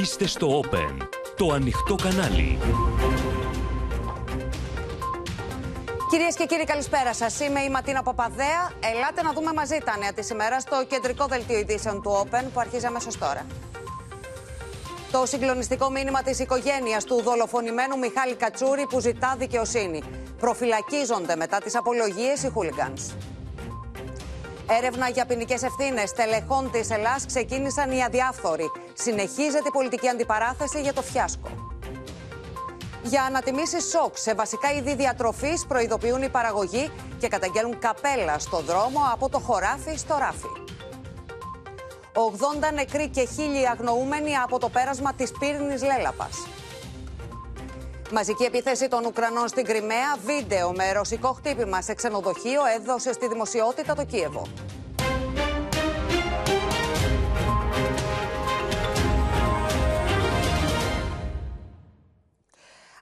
Είστε στο Open, το ανοιχτό κανάλι. Κυρίες και κύριοι, καλησπέρα σας. Είμαι η Ματίνα Παπαδέα. Ελάτε να δούμε μαζί τα νέα της ημέρας στο κεντρικό δελτίο ειδήσεων του Open που αρχίζει αμέσως τώρα. Το συγκλονιστικό μήνυμα της οικογένειας του δολοφονημένου Μιχάλη Κατσούρη που ζητά δικαιοσύνη. Προφυλακίζονται μετά τις απολογίες οι χούλιγκανς. Έρευνα για ποινικές ευθύνες τελεχών της Ελλάς ξεκίνησαν οι αδιάφθοροι. Συνεχίζεται η πολιτική αντιπαράθεση για το φιάσκο. Για ανατιμήσεις σοκ σε βασικά είδη διατροφής προειδοποιούν οι παραγωγοί και καταγγέλνουν καπέλα στο δρόμο από το χωράφι στο ράφι. 80 νεκροί και χίλιοι αγνοούμενοι από το πέρασμα της πύρινης Λέλαπας. Μαζική επίθεση των Ουκρανών στην Κρυμαία, βίντεο με ρωσικό χτύπημα σε ξενοδοχείο έδωσε στη δημοσιότητα το Κίεβο.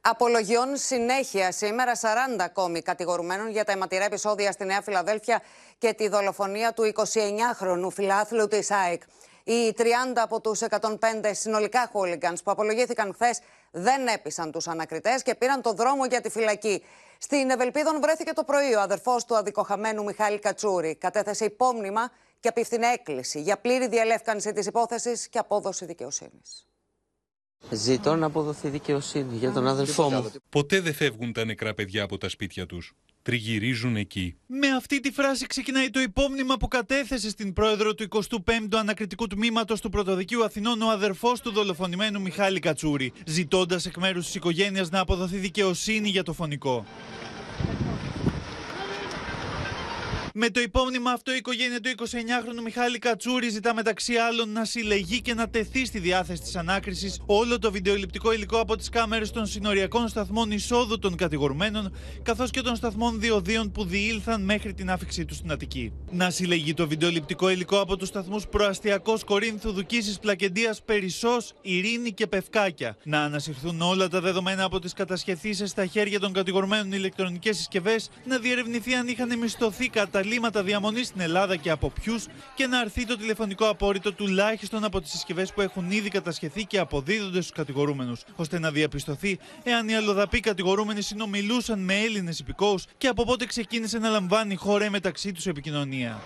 Απολογιών συνέχεια σήμερα 40 ακόμη κατηγορουμένων για τα αιματηρά επεισόδια στη Νέα Φιλαδέλφια και τη δολοφονία του 29χρονου φιλάθλου της ΑΕΚ. Οι 30 από τους 105 συνολικά χούλιγκανς που απολογήθηκαν χθες δεν έπεισαν τους ανακριτές και πήραν το δρόμο για τη φυλακή. Στην Ευελπίδων βρέθηκε το πρωί ο αδερφός του αδικοχαμένου Μιχάλη Κατσούρη. Κατέθεσε υπόμνημα και απίφθηνε έκκληση για πλήρη διαλεύκανση της υπόθεσης και απόδοση δικαιοσύνης. Ζητώ να αποδοθεί δικαιοσύνη για τον αδελφό μου. Ποτέ δεν φεύγουν τα νεκρά παιδιά από τα σπίτια τους. Τριγυρίζουν εκεί. Με αυτή τη φράση ξεκινάει το υπόμνημα που κατέθεσε στην πρόεδρο του 25ου Ανακριτικού Τμήματος του Πρωτοδικείου Αθηνών ο αδερφός του δολοφονημένου Μιχάλη Κατσούρη, ζητώντας εκ μέρους της οικογένειας να αποδοθεί δικαιοσύνη για το φωνικό. Με το υπόμνημα αυτό, η οικογένεια του 29χρονου Μιχάλη Κατσούρη ζητά μεταξύ άλλων να συλλεγεί και να τεθεί στη διάθεση της ανάκρισης όλο το βιντεοληπτικό υλικό από τις κάμερες των συνοριακών σταθμών εισόδου των κατηγορουμένων, καθώς και των σταθμών διοδίων που διήλθαν μέχρι την άφηξή τους στην Αττική. Να συλλεγεί το βιντεοληπτικό υλικό από τους σταθμούς Προαστιακός Κορίνθου, Δουκίσης Πλακεντίας, Περισσός, Ειρήνη και Πευκάκια. Να ανασυρθούν όλα τα δεδομένα από τις κατασχεθήσεις στα χέρια των κατηγορουμένων ηλεκτρονικές συσκευές, να διερευνηθεί αν είχαν μισθωθεί κατά καταλήμματα διαμονής στην Ελλάδα και από ποιους και να αρθεί το τηλεφωνικό απόρριτο τουλάχιστον από τις συσκευές που έχουν ήδη κατασχεθεί και αποδίδονται στους κατηγορούμενους, ώστε να διαπιστωθεί εάν οι αλλοδαποί κατηγορούμενοι συνομιλούσαν με Έλληνες υπηκόους και από πότε ξεκίνησε να λαμβάνει χώρα μεταξύ τους επικοινωνία.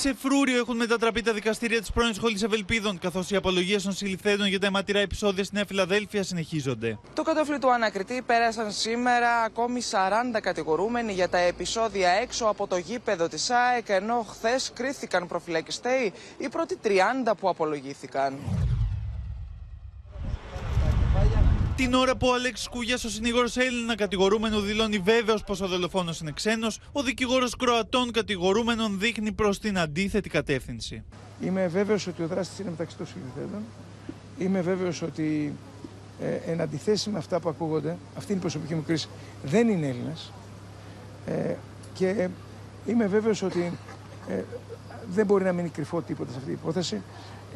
Σε φρούριο έχουν μετατραπεί τα δικαστήρια της πρώην σχολής Ευελπίδων, καθώς οι απολογίες των συλληφθέντων για τα αιματηρά επεισόδια στη Νέα Φιλαδέλφια συνεχίζονται. Το κατόφλι του ανακριτή πέρασαν σήμερα ακόμη 40 κατηγορούμενοι για τα επεισόδια έξω από το γήπεδο της ΑΕΚ, ενώ χθες κρίθηκαν προφυλακιστέοι οι πρώτοι 30 που απολογήθηκαν. Την ώρα που ο Αλέξη Κούγια, ο συνήγορος Έλληνα κατηγορούμενο, δηλώνει βέβαιος πως ο δολοφόνος είναι ξένος, ο δικηγόρος Κροατών κατηγορούμενων δείχνει προς την αντίθετη κατεύθυνση. Είμαι βέβαιος ότι ο δράστης είναι μεταξύ των συλληφθέντων. Είμαι βέβαιος ότι ε, εν αντιθέσει με αυτά που ακούγονται, αυτή είναι η προσωπική μου κρίση, δεν είναι Έλληνας. Ε, και είμαι βέβαιος ότι ε, δεν μπορεί να μείνει κρυφό τίποτα σε αυτή την υπόθεση,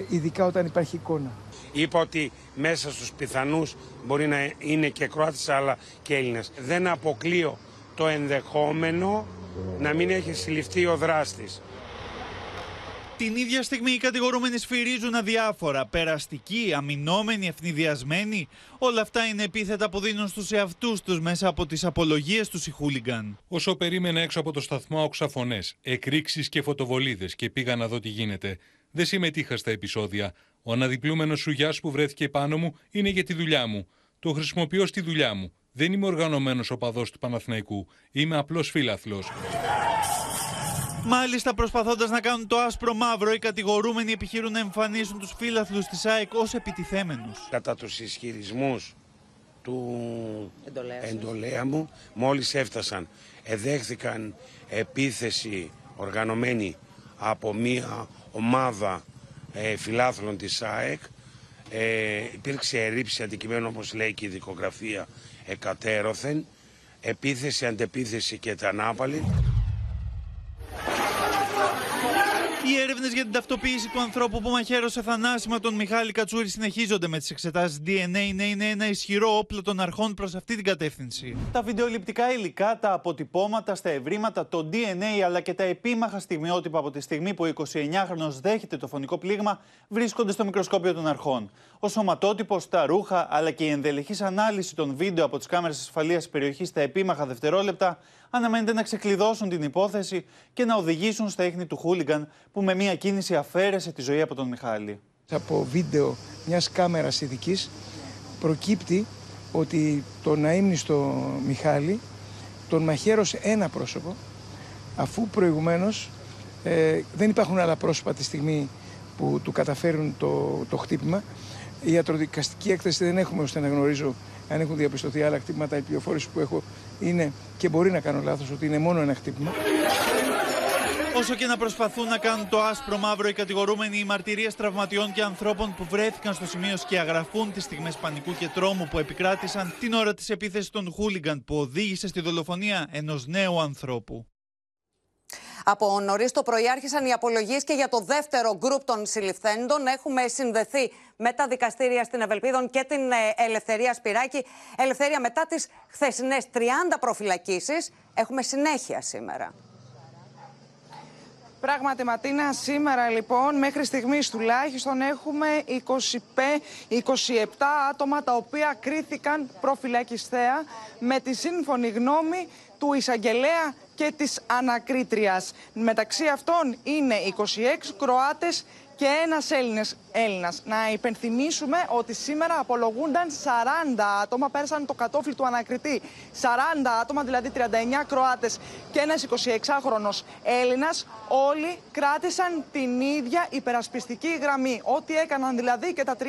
ειδικά όταν υπάρχει εικόνα. Είπα ότι μέσα στους πιθανούς μπορεί να είναι και Κροάτες αλλά και Έλληνες. Δεν αποκλείω το ενδεχόμενο να μην έχει συλληφθεί ο δράστης. Την ίδια στιγμή οι κατηγορούμενοι σφυρίζουν αδιάφορα, περαστικοί, αμυνόμενοι, ευνηδιασμένοι. Όλα αυτά είναι επίθετα που δίνουν στους εαυτούς τους μέσα από τις απολογίες τους οι χούλιγκαν. Όσο περίμενα έξω από το σταθμό άκουσα φωνές, εκρήξεις και φωτοβολίδες και πήγα να δω τι γίνεται. Δεν συμμετείχα στα επεισόδια. Ο αναδιπλούμενος σουγιά που βρέθηκε πάνω μου είναι για τη δουλειά μου. Το χρησιμοποιώ στη δουλειά μου. Δεν είμαι οργανωμένος οπαδός του Παναθηναϊκού. Είμαι απλός φίλαθλος. Μάλιστα, προσπαθώντας να κάνουν το άσπρο μαύρο, οι κατηγορούμενοι επιχειρούν να εμφανίσουν τους φίλαθλους της ΑΕΚ ως επιτιθέμενους. Κατά τους ισχυρισμούς του εντολέα μου, μόλις έφτασαν, εδέχθηκαν επίθεση οργανωμένη από μία ομάδα ε, φιλάθλων της ΑΕΚ. Ε, υπήρξε ερήψη αντικειμένου όπως λέει και η δικογραφία εκατέρωθεν, επίθεση, αντεπίθεση και τα νάπαλη. Οι έρευνες για την ταυτοποίηση του ανθρώπου που μαχαίρωσε θανάσιμα τον Μιχάλη Κατσούρη συνεχίζονται με τις εξετάσεις DNA να είναι ένα ισχυρό όπλο των αρχών προς αυτή την κατεύθυνση. Τα βιντεοληπτικά υλικά, τα αποτυπώματα στα ευρήματα, το DNA αλλά και τα επίμαχα στιγμιότυπα από τη στιγμή που ο 29χρονο δέχεται το φωνικό πλήγμα βρίσκονται στο μικροσκόπιο των αρχών. Ο σωματότυπος, τα ρούχα αλλά και η ενδελεχής ανάλυση των βίντεο από τις κάμερες ασφαλείας της περιοχής στα επίμαχα δευτερόλεπτα αναμένεται να ξεκλειδώσουν την υπόθεση και να οδηγήσουν στα ίχνη του χούλιγκαν που με μία κίνηση αφαίρεσε τη ζωή από τον Μιχάλη. Από βίντεο μιας κάμερας ειδικής προκύπτει ότι το ναείμνηστο Μιχάλη τον μαχαίρωσε ένα πρόσωπο αφού προηγουμένως ε, δεν υπάρχουν άλλα πρόσωπα τη στιγμή που του καταφέρουν το, το χτύπημα. Η ιατροδικαστική έκθεση δεν έχουμε ώστε να γνωρίζω αν έχουν διαπιστωθεί άλλα χτύπηματα. Η πληροφόρηση που έχω είναι και μπορεί να κάνω λάθος ότι είναι μόνο ένα χτύπημα. Όσο και να προσπαθούν να κάνουν το άσπρο μαύρο οι κατηγορούμενοι, οι μαρτυρίες τραυματιών και ανθρώπων που βρέθηκαν στο σημείο σκιαγραφούν τις στιγμές πανικού και τρόμου που επικράτησαν την ώρα της επίθεσης των Χούλιγκαν που οδήγησε στη δολοφονία ενός νέου ανθρώπου. Από νωρίς το πρωί άρχισαν οι απολογίες και για το δεύτερο γκρουπ των συλληφθέντων. Έχουμε συνδεθεί με τα δικαστήρια στην Ευελπίδων και την ε, Ελευθερία Σπυράκη. Ελευθερία, μετά τις χθεσινές 30 προφυλακίσεις, έχουμε συνέχεια σήμερα. Πράγματι, Ματίνα, σήμερα λοιπόν μέχρι στιγμής τουλάχιστον έχουμε 25, 27 άτομα τα οποία κρίθηκαν προφυλακιστέα με τη σύμφωνη γνώμη του εισαγγελέα και της ανακρίτριας. Μεταξύ αυτών είναι 26 Κροάτες και ένας Έλληνας, Έλληνας. Να υπενθυμίσουμε ότι σήμερα απολογούνταν 40 άτομα, πέρασαν το κατόφλι του ανακριτή. 40 άτομα, δηλαδή 39 Κροάτες και ένας 26χρονος Έλληνας, όλοι κράτησαν την ίδια υπερασπιστική γραμμή. Ό,τι έκαναν δηλαδή και τα 30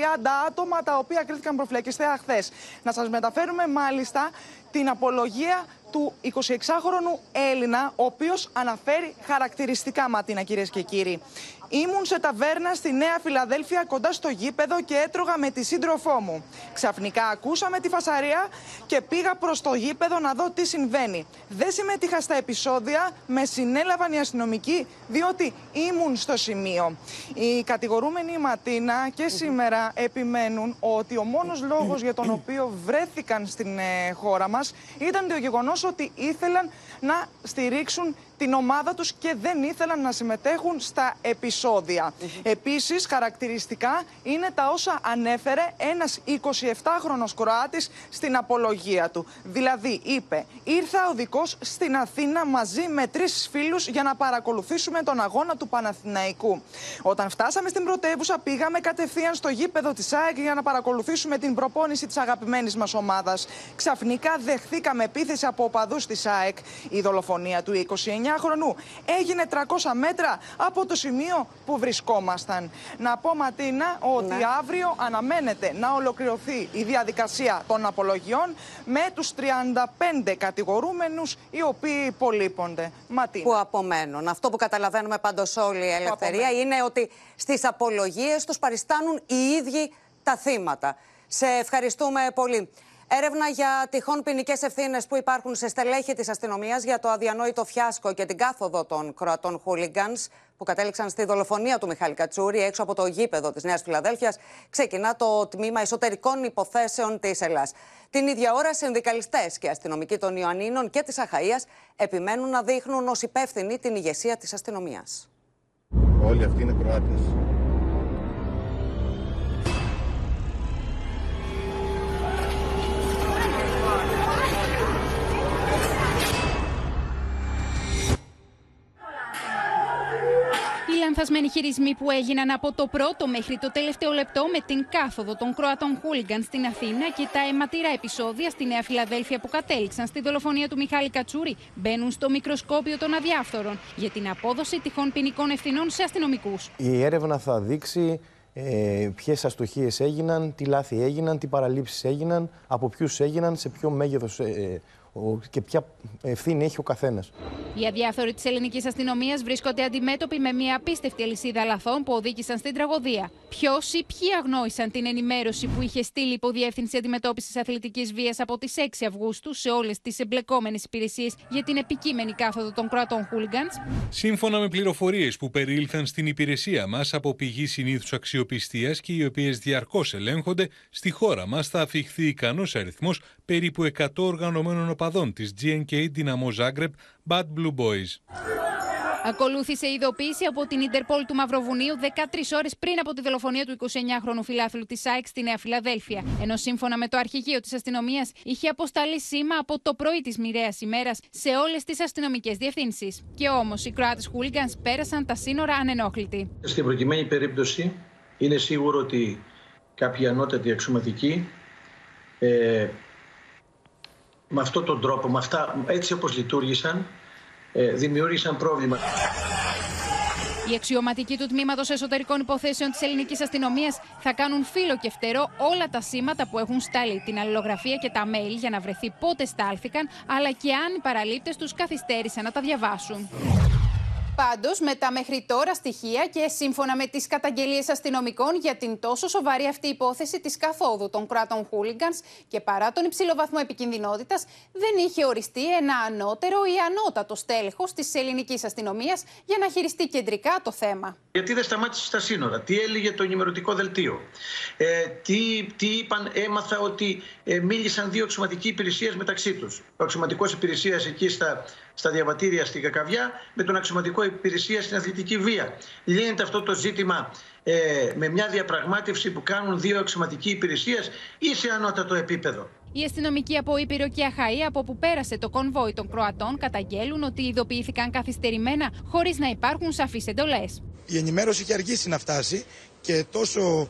άτομα τα οποία κρίθηκαν προφυλακιστέα χθες. Να σας μεταφέρουμε μάλιστα την απολογία του 26χρονου Έλληνα, ο οποίος αναφέρει χαρακτηριστικά, Ματίνα κυρίες και κύριοι. Ήμουν σε ταβέρνα στη Νέα Φιλαδέλφια κοντά στο γήπεδο και έτρωγα με τη σύντροφό μου. Ξαφνικά ακούσαμε τη φασαρία και πήγα προς το γήπεδο να δω τι συμβαίνει. Δεν συμμετείχα στα επεισόδια, με συνέλαβαν οι αστυνομικοί διότι ήμουν στο σημείο. Οι κατηγορούμενοι Ματίνα και σήμερα επιμένουν ότι ο μόνος λόγος για τον οποίο βρέθηκαν στην ε, χώρα μας ήταν το γεγονός ότι ήθελαν να στηρίξουν την ομάδα τους και δεν ήθελαν να συμμετέχουν στα επεισόδια. Επίσης, χαρακτηριστικά είναι τα όσα ανέφερε ένας 27χρονος Κροάτης στην απολογία του. Δηλαδή, είπε, ήρθα οδικός στην Αθήνα μαζί με τρεις φίλους για να παρακολουθήσουμε τον αγώνα του Παναθηναϊκού. Όταν φτάσαμε στην πρωτεύουσα, πήγαμε κατευθείαν στο γήπεδο της ΑΕΚ για να παρακολουθήσουμε την προπόνηση της αγαπημένης μας ομάδας. Ξαφνικά δεχθήκαμε επίθεση από οπαδούς της ΑΕΚ. Η δολοφονία του 29 χρονού έγινε 300 μέτρα από το σημείο που βρισκόμασταν. Να πω, Ματίνα, ότι ναι. αύριο αναμένεται να ολοκληρωθεί η διαδικασία των απολογιών με τους 35 κατηγορούμενους οι οποίοι υπολείπονται. Ματίνα. Που απομένουν. Αυτό που καταλαβαίνουμε πάντως όλοι η ελευθερία είναι ότι στις απολογίες τους παριστάνουν οι ίδιοι τα θύματα. Σε ευχαριστούμε πολύ. Έρευνα για τυχόν ποινικές ευθύνες που υπάρχουν σε στελέχη της αστυνομίας για το αδιανόητο φιάσκο και την κάθοδο των Κροατών χούλιγκανς που κατέληξαν στη δολοφονία του Μιχάλη Κατσούρη έξω από το γήπεδο της Νέας Φιλαδέλφιας, ξεκινά το τμήμα εσωτερικών υποθέσεων της Ελλάδα. Την ίδια ώρα, συνδικαλιστές και αστυνομικοί των Ιωαννίνων και της Αχαία επιμένουν να δείχνουν ως υπεύθυνοι την ηγεσία της αστυνομίας. Όλοι αυτοί είναι Κροάτες. Λανθασμένοι χειρισμοί που έγιναν από το πρώτο μέχρι το τελευταίο λεπτό με την κάθοδο των Κροατών Χούλιγκαν στην Αθήνα και τα αιματηρά επεισόδια στη Νέα Φιλαδέλφια που κατέληξαν στη δολοφονία του Μιχάλη Κατσούρη μπαίνουν στο μικροσκόπιο των αδιάφθορων για την απόδοση τυχών ποινικών ευθυνών σε αστυνομικούς. Η έρευνα θα δείξει ε, ποιες αστοχίες έγιναν, τι λάθη έγιναν, τι παραλήψεις έγιναν, από ποιους έγιναν, σε ποιο μέγεθος ε, ο- και ποια ευθύνη έχει ο καθένας. Οι αδιάφοροι της ελληνικής αστυνομίας βρίσκονται αντιμέτωποι με μια απίστευτη αλυσίδα λαθών που οδήγησαν στην τραγωδία. Ποιος ή ποιοι αγνόησαν την ενημέρωση που είχε στείλει η Υποδιεύθυνση Αντιμετώπισης Αθλητικής Βίας από τις 6 Αυγούστου σε όλες τις εμπλεκόμενες υπηρεσίες για την επικείμενη κάθοδο των Κροατών Χούλιγκαντς; Σύμφωνα με πληροφορίες που περιήλθαν στην υπηρεσία μας από πηγή συνήθους αξιοπιστίας και οι οποίες διαρκώς ελέγχονται, στη χώρα μας θα αφιχθεί ικανός αριθμός περίπου 100 οργανωμένων οπαδών της GNK Dinamo Zagreb Bad Blue Boys. Ακολούθησε ειδοποίηση από την Ιντερπόλ του Μαυροβουνίου 13 ώρες πριν από τη δολοφονία του 29χρονου φιλάθλου της ΑΕΚ στη Νέα Φιλαδέλφια. Ενώ σύμφωνα με το αρχηγείο της αστυνομίας είχε αποσταλεί σήμα από το πρωί της μοιραίας ημέρας σε όλες τις αστυνομικές διευθύνσεις. Και όμως οι Κροάτες Χούλιγκανς πέρασαν τα σύνορα ανενόχλητοι. Στην προκειμένη περίπτωση είναι σίγουρο ότι κάποιοι ανώτατοι αξιωματικοί ε, με αυτόν τον τρόπο, με αυτά, έτσι όπως λειτουργήσαν, ε, δημιούργησαν πρόβλημα. Οι αξιωματικοί του Τμήματος Εσωτερικών Υποθέσεων της Ελληνικής Αστυνομίας θα κάνουν φύλλο και φτερό όλα τα σήματα που έχουν στάλει, την αλληλογραφία και τα mail για να βρεθεί πότε στάλθηκαν, αλλά και αν οι παραλήπτες τους καθυστέρησαν να τα διαβάσουν. Πάντως, με τα μέχρι τώρα στοιχεία και σύμφωνα με τις καταγγελίες αστυνομικών για την τόσο σοβαρή αυτή υπόθεση της καθόδου των κράτων χούλιγκανς και παρά τον υψηλό βαθμό επικινδυνότητας, δεν είχε οριστεί ένα ανώτερο ή ανώτατο στέλεχος της ελληνικής αστυνομίας για να χειριστεί κεντρικά το θέμα. Γιατί δεν σταμάτησε στα σύνορα, τι έλεγε το ενημερωτικό δελτίο, ε, τι, τι είπαν, έμαθα ότι ε, μίλησαν δύο αξιωματικοί υπηρεσίες μεταξύ τους. Ο αξιωματικός υπηρεσίας εκεί στα, στα διαβατήρια στην Κακαβιά με τον αξιωματικό υπηρεσία στην αθλητική βία. Λύνεται αυτό το ζήτημα ε, με μια διαπραγμάτευση που κάνουν δύο αξιωματικοί υπηρεσίες ή σε ανώτατο επίπεδο. Οι αστυνομικοί από Ήπειρο και Αχαή, από όπου πέρασε το κονβόι των Κροατών, καταγγέλουν ότι ειδοποιήθηκαν καθυστερημένα χωρίς να υπάρχουν σαφείς εντολές. Η ενημέρωση είχε αργήσει να φτάσει και τόσο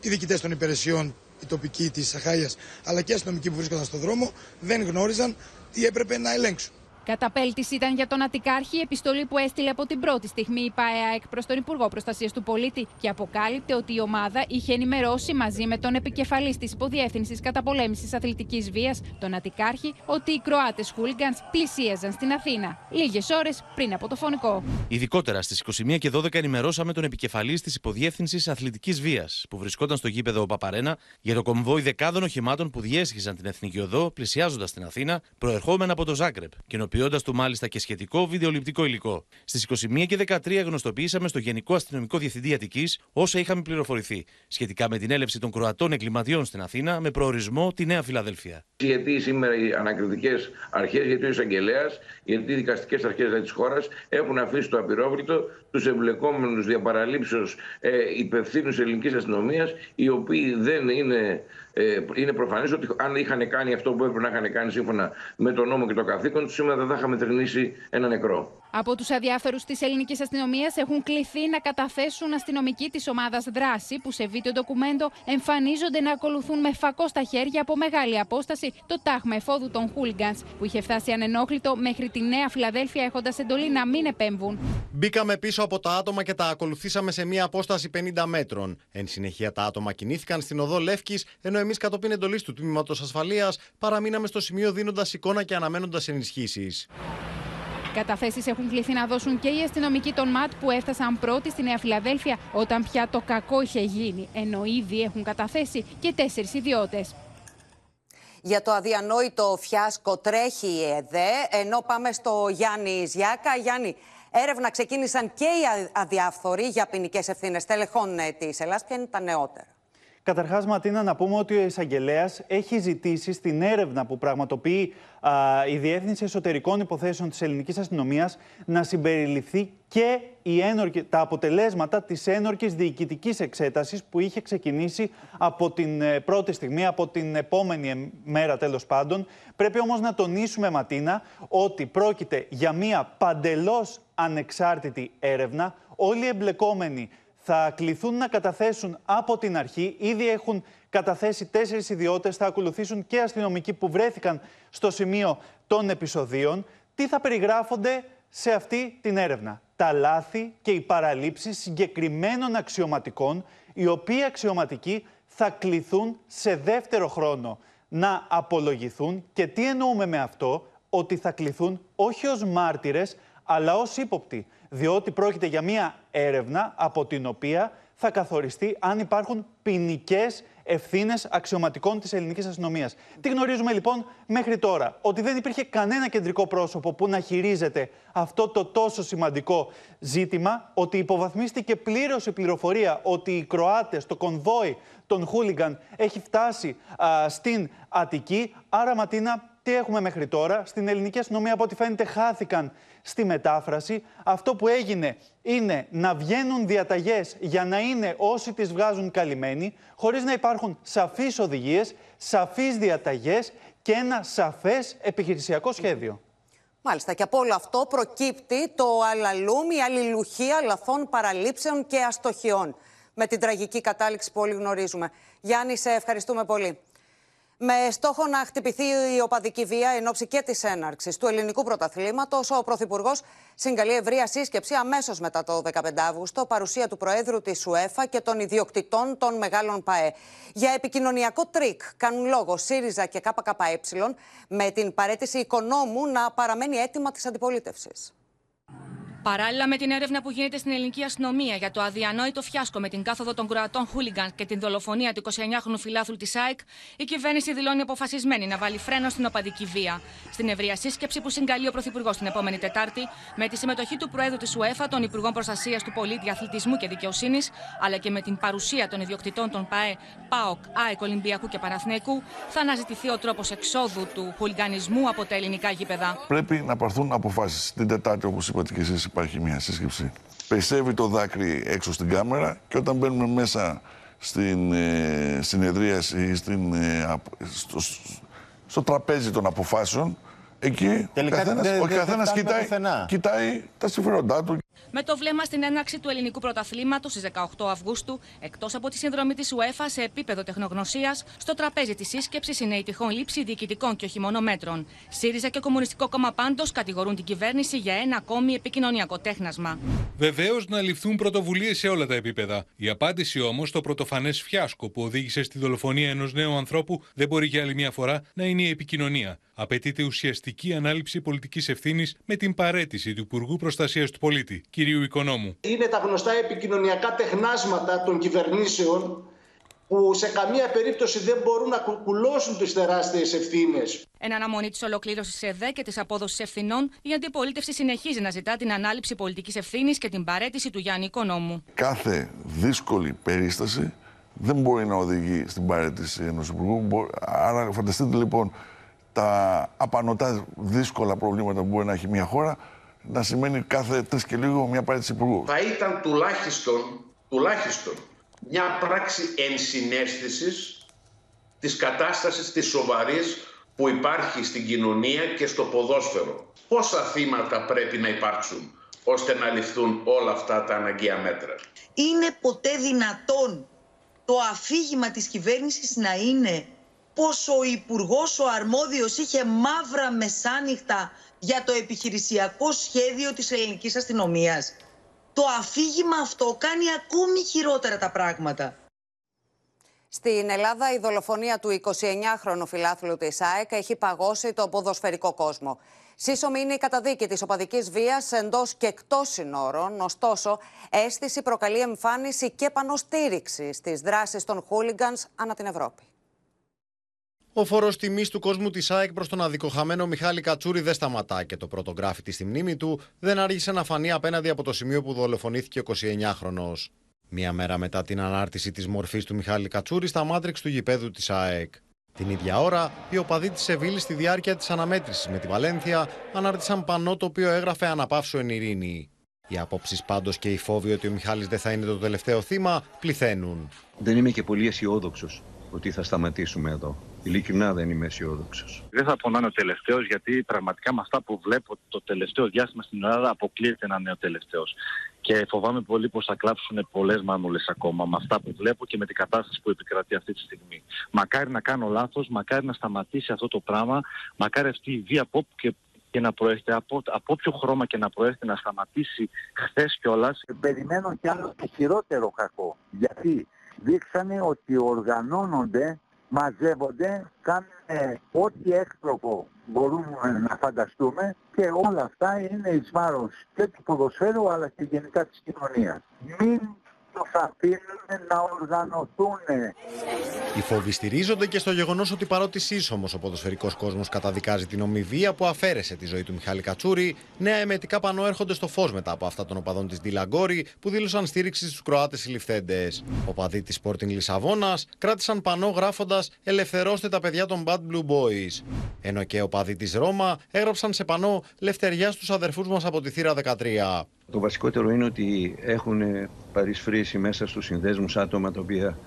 οι διοικητές των υπηρεσιών, οι τοπικοί της Αχάια, αλλά και οι αστυνομικοί που βρίσκονταν στον δρόμο, δεν γνώριζαν τι έπρεπε να ελέγξουν. Καταπέλτη ήταν για τον Αττικάρχη η επιστολή που έστειλε από την πρώτη στιγμή η ΠΑΕΑΕΚ προς τον Υπουργό Προστασίας του Πολίτη και αποκάλυπτε ότι η ομάδα είχε ενημερώσει μαζί με τον επικεφαλής της Υποδιεύθυνσης Καταπολέμησης Αθλητικής Βίας, τον Αττικάρχη, ότι οι Κροάτες χούλιγκανς πλησίαζαν στην Αθήνα λίγες ώρες πριν από το φωνικό. Ειδικότερα στις 21 και 12 ενημερώσαμε τον επικεφαλής της Υποδιεύθυνσης Αθλητικής Βίας, που βρισκόταν στο γήπεδο Παπαρένα, για το κομβόι δεκάδων οχημάτων που διέσχιζαν την Εθνική Οδό, πλησιάζοντας την Αθήνα, προερχόμενα από το Ζάγκρεπ, κοινοποιώντα του μάλιστα και σχετικό βιντεοληπτικό υλικό. Στις 21 και 13 γνωστοποιήσαμε στο Γενικό Αστυνομικό Διευθυντή Αττικής όσα είχαμε πληροφορηθεί σχετικά με την έλευση των Κροατών εγκληματιών στην Αθήνα με προορισμό τη Νέα Φιλαδέλφια. Γιατί σήμερα οι ανακριτικές αρχές, γιατί ο εισαγγελέας, γιατί οι δικαστικές αρχές της χώρας έχουν αφήσει το απειρόβλητο τους εμπλεκόμενους διαπαραλήψεως ε, υπευθύνους ελληνικής αστυνομίας, οι οποίοι δεν είναι. Ε, είναι προφανές ότι αν είχαν κάνει αυτό που έπρεπε να είχαν κάνει σύμφωνα με τον νόμο και το καθήκον τους, σήμερα δεν θα είχαμε θρυνήσει ένα νεκρό. Από τους αδιάφερους της ελληνικής αστυνομίας έχουν κληθεί να καταθέσουν αστυνομικοί της ομάδας δράση που σε βίντεο ντοκουμέντο εμφανίζονται να ακολουθούν με φακό στα χέρια από μεγάλη απόσταση το τάγμα εφόδου των Χούλιγκανς που είχε φτάσει ανενόχλητο μέχρι τη Νέα Φιλαδέλφια έχοντας εντολή να μην επέμβουν. Μπήκαμε πίσω από τα άτομα και τα ακολουθήσαμε σε μία απόσταση 50 μέτρων. Εν συνεχεία, τα άτομα κινήθηκαν στην οδό Λεύκης, ενώ εμείς κατόπιν εντολής του τμήματος ασφαλείας παραμείναμε στο σημείο δίνοντας εικόνα και αναμένοντας ενισχύσεις. Καταθέσεις έχουν κληθεί να δώσουν και οι αστυνομικοί των ΜΑΤ που έφτασαν πρώτοι στη Νέα Φιλαδέλφια όταν πια το κακό είχε γίνει, ενώ ήδη έχουν καταθέσει και τέσσερις ιδιώτες. Για το αδιανόητο φιάσκο τρέχει η ΕΔΕ, ενώ πάμε στο Γιάννη Ζιάκα. Γιάννη, έρευνα ξεκίνησαν και οι αδιάφθοροι για ποινικές ευθύνες τελεχών της Ελλάδα. Ποια είναι τα νεότερα; Καταρχάς, Ματίνα, να πούμε ότι ο εισαγγελέας έχει ζητήσει στην έρευνα που πραγματοποιεί α, η Διεύθυνση Εσωτερικών Υποθέσεων της Ελληνικής Αστυνομίας να συμπεριληφθεί και η ένορκη, τα αποτελέσματα της ένορκης διοικητικής εξέτασης που είχε ξεκινήσει από την ε, πρώτη στιγμή, από την επόμενη μέρα τέλος πάντων. Πρέπει όμως να τονίσουμε, Ματίνα, ότι πρόκειται για μία παντελώς ανεξάρτητη έρευνα. Όλοι οι εμπλεκόμενοι θα κληθούν να καταθέσουν από την αρχή. Ήδη έχουν καταθέσει τέσσερις ιδιώτες, θα ακολουθήσουν και αστυνομικοί που βρέθηκαν στο σημείο των επεισοδίων. Τι θα περιγράφονται σε αυτή την έρευνα; Τα λάθη και οι παραλήψεις συγκεκριμένων αξιωματικών, οι οποίοι αξιωματικοί θα κληθούν σε δεύτερο χρόνο να απολογηθούν και τι εννοούμε με αυτό, ότι θα κληθούν όχι ως μάρτυρες, αλλά ως ύποπτοι, διότι πρόκειται για μια έρευνα από την οποία θα καθοριστεί αν υπάρχουν ποινικές ευθύνες αξιωματικών της ελληνικής αστυνομίας. Τι γνωρίζουμε λοιπόν μέχρι τώρα, ότι δεν υπήρχε κανένα κεντρικό πρόσωπο που να χειρίζεται αυτό το τόσο σημαντικό ζήτημα, ότι υποβαθμίστηκε πλήρως η πληροφορία ότι οι Κροάτες, το κονβόι των Χούλιγκαν έχει φτάσει στην Αττική. Άρα, Ματίνα, τι έχουμε μέχρι τώρα; Στην ελληνική αστυνομία, από ό,τι φαίνεται, χάθηκαν στη μετάφραση. Αυτό που έγινε είναι να βγαίνουν διαταγές για να είναι όσοι τις βγάζουν καλυμμένοι, χωρίς να υπάρχουν σαφείς οδηγίες, σαφείς διαταγές και ένα σαφές επιχειρησιακό σχέδιο. Μάλιστα, και από όλο αυτό προκύπτει το αλαλούμ, η αλληλουχία λαθών παραλείψεων και αστοχιών. Με την τραγική κατάληξη που όλοι γνωρίζουμε. Γιάννη, σε ευχαριστούμε πολύ με στόχο να χτυπηθεί η οπαδική βία εν όψει και της έναρξης του ελληνικού πρωταθλήματος, ο Πρωθυπουργός συγκαλεί ευρεία σύσκεψη αμέσως μετά το 15 Αύγουστο, παρουσία του Προέδρου της ΟΥΕΦΑ και των ιδιοκτητών των μεγάλων ΠΑΕ. Για επικοινωνιακό τρικ κάνουν λόγο ΣΥΡΙΖΑ και ΚΚΕ με την παρέτηση οικονόμου να παραμένει έτοιμα της αντιπολίτευσης. Παράλληλα με την έρευνα που γίνεται στην ελληνική αστυνομία για το αδιανόητο φιάσκο με την κάθοδο των Κροατών Χούλιγκαν και την δολοφονία του 29χρονου φιλάθλου της ΑΕΚ, η κυβέρνηση δηλώνει αποφασισμένη να βάλει φρένο στην οπαδική βία. Στην ευρεία σύσκεψη που συγκαλεί ο Πρωθυπουργός την επόμενη Τετάρτη, με τη συμμετοχή του Προέδρου της ΟΕΦΑ, των Υπουργών Προστασίας του Πολίτη, Αθλητισμού και Δικαιοσύνης, αλλά και με την παρουσία των ιδιοκτητών των ΠαΕ, ΠΑΟΚ, ΑΕΚ, Ολυμπιακού και Παναθνέκου, θα αναζητηθεί ο τρόπος εξόδου του χουλιγανισμού από τα ελληνικά γήπεδα. Πρέπει να πάρθουν αποφάσεις. Την Τετάρτη, όπως είπατε και εσείς, υπάρχει μια σύσκεψη. Περισσεύει το δάκρυ έξω στην κάμερα και όταν μπαίνουμε μέσα στην ε, συνεδρίαση, στην, ε, στο, στο τραπέζι των αποφάσεων, εκεί Τελικά, ο καθένας, κοιτάει, κοιτάει τα συμφέροντά του. Με το βλέμμα στην έναρξη του ελληνικού πρωταθλήματος στις 18 Αυγούστου, εκτός από τη συνδρομή της UEFA σε επίπεδο τεχνογνωσίας, στο τραπέζι της σύσκεψης είναι η τυχόν λήψη διοικητικών και όχι μόνο μέτρων. ΣΥΡΙΖΑ και Κομμουνιστικό Κόμμα πάντως κατηγορούν την κυβέρνηση για ένα ακόμη επικοινωνιακό τέχνασμα. Βεβαίως να ληφθούν πρωτοβουλίες σε όλα τα επίπεδα. Η απάντηση όμως στο πρωτοφανές φιάσκο που οδήγησε στη δολοφονία ενός νέου ανθρώπου δεν μπορεί για άλλη μια φορά να είναι η επικοινωνία. Απαιτείται ουσιαστική ανάληψη πολιτικής ευθύνης με την παρέτηση του Υπουργού Προστασίας του Πολίτη, κυρίου Οικονόμου. Είναι τα γνωστά επικοινωνιακά τεχνάσματα των κυβερνήσεων που σε καμία περίπτωση δεν μπορούν να κουκουλώσουν τις τεράστιες ευθύνες. Εν αναμονή της ολοκλήρωσης ΕΔΕ και της απόδοσης ευθυνών, η αντιπολίτευση συνεχίζει να ζητά την ανάληψη πολιτικής ευθύνης και την παρέτηση του Γιάννη Οικονόμου. Κάθε δύσκολη περίσταση δεν μπορεί να οδηγεί στην παρέτηση ενός υπουργού. Άρα, φανταστείτε λοιπόν τα απανοτά δύσκολα προβλήματα που μπορεί να έχει μια χώρα να σημαίνει κάθε τρεις και λίγο μια παρέτηση υπουργού. Θα ήταν τουλάχιστον, τουλάχιστον μια πράξη ενσυναίσθησης της κατάστασης της σοβαρής που υπάρχει στην κοινωνία και στο ποδόσφαιρο. Πόσα θύματα πρέπει να υπάρξουν ώστε να ληφθούν όλα αυτά τα αναγκαία μέτρα; Είναι ποτέ δυνατόν το αφήγημα της κυβέρνησης να είναι πως ο υπουργός ο αρμόδιος είχε μαύρα μεσάνυχτα για το επιχειρησιακό σχέδιο της ελληνικής αστυνομίας. Το αφήγημα αυτό κάνει ακόμη χειρότερα τα πράγματα. Στην Ελλάδα η δολοφονία του 29χρονου φιλάθλου της ΑΕΚ έχει παγώσει το ποδοσφαιρικό κόσμο. Σύσσωμη είναι η καταδίκη της οπαδικής βίας εντός και εκτός συνόρων, ωστόσο αίσθηση προκαλεί εμφάνιση και πανοστήριξη στις δράσεις των χούλιγκανς ανά την Ευρώπη. Ο φόρος τιμής του κόσμου της ΑΕΚ προς τον αδικοχαμένο Μιχάλη Κατσούρη δεν σταματά και το πρώτο γράφητη στη μνήμη του δεν άργησε να φανεί απέναντι από το σημείο που δολοφονήθηκε ο 29χρονο. Μία μέρα μετά την ανάρτηση της μορφής του Μιχάλη Κατσούρη στα μάτριξ του γηπέδου της ΑΕΚ. Την ίδια ώρα, οι οπαδοί της Σεβίλης στη διάρκεια της αναμέτρησης με τη Βαλένθια ανάρτησαν πανό το οποίο έγραφε Αναπαύσω εν ειρήνη. Οι απόψεις πάντως και οι φόβοι ότι ο Μιχάλης δεν θα είναι το τελευταίο θύμα πληθαίνουν. Δεν είμαι και πολύ αισιόδοξος ότι θα σταματήσουμε εδώ. Ειλικρινά δεν είμαι αισιόδοξος. Δεν θα πω να είναι ο τελευταίος, γιατί πραγματικά με αυτά που βλέπω το τελευταίο διάστημα στην Ελλάδα αποκλείεται να είναι ο τελευταίος. Και φοβάμαι πολύ πως θα κλάψουν πολλές μάρμολε ακόμα με αυτά που βλέπω και με την κατάσταση που επικρατεί αυτή τη στιγμή. Μακάρι να κάνω λάθος, μακάρι να σταματήσει αυτό το πράγμα, μακάρι αυτή η βία από και και να προέρχεται από, από όποιο χρώμα και να προέρχεται να σταματήσει χθες κιόλας. Περιμένω κι άλλο και χειρότερο κακό. Γιατί δείξανε ότι οργανώνονται μαζεύονται, κάνουν ό,τι έκτροπο μπορούμε να φανταστούμε και όλα αυτά είναι εις βάρος και του ποδοσφαίρου αλλά και γενικά της κοινωνίας. Μην τους αφήνουν να οργανωθούν. Οι φόβοι στηρίζονται και στο γεγονός ότι παρότι σύσσωμος ο ποδοσφαιρικός κόσμος καταδικάζει την ομοιβία που αφαίρεσε τη ζωή του Μιχάλη Κατσούρη, νέα εμετικά πανό έρχονται στο φως μετά από αυτά των οπαδών της Ντιλαγκόρη που δήλωσαν στήριξη στους Κροάτες συλληφθέντε. Οπαδοί της Sporting Λισαβόνας κράτησαν πανό γράφοντας Ελευθερώστε τα παιδιά των Bad Blue Boys. Ενώ και οπαδοί της Ρώμα έγραψαν σε πανό Λευτεριά στους αδερφούς μας από τη θύρα 13. Το βασικότερο είναι ότι έχουν παρισφρήσει μέσα στους συνδέσμους άτομα τα οποία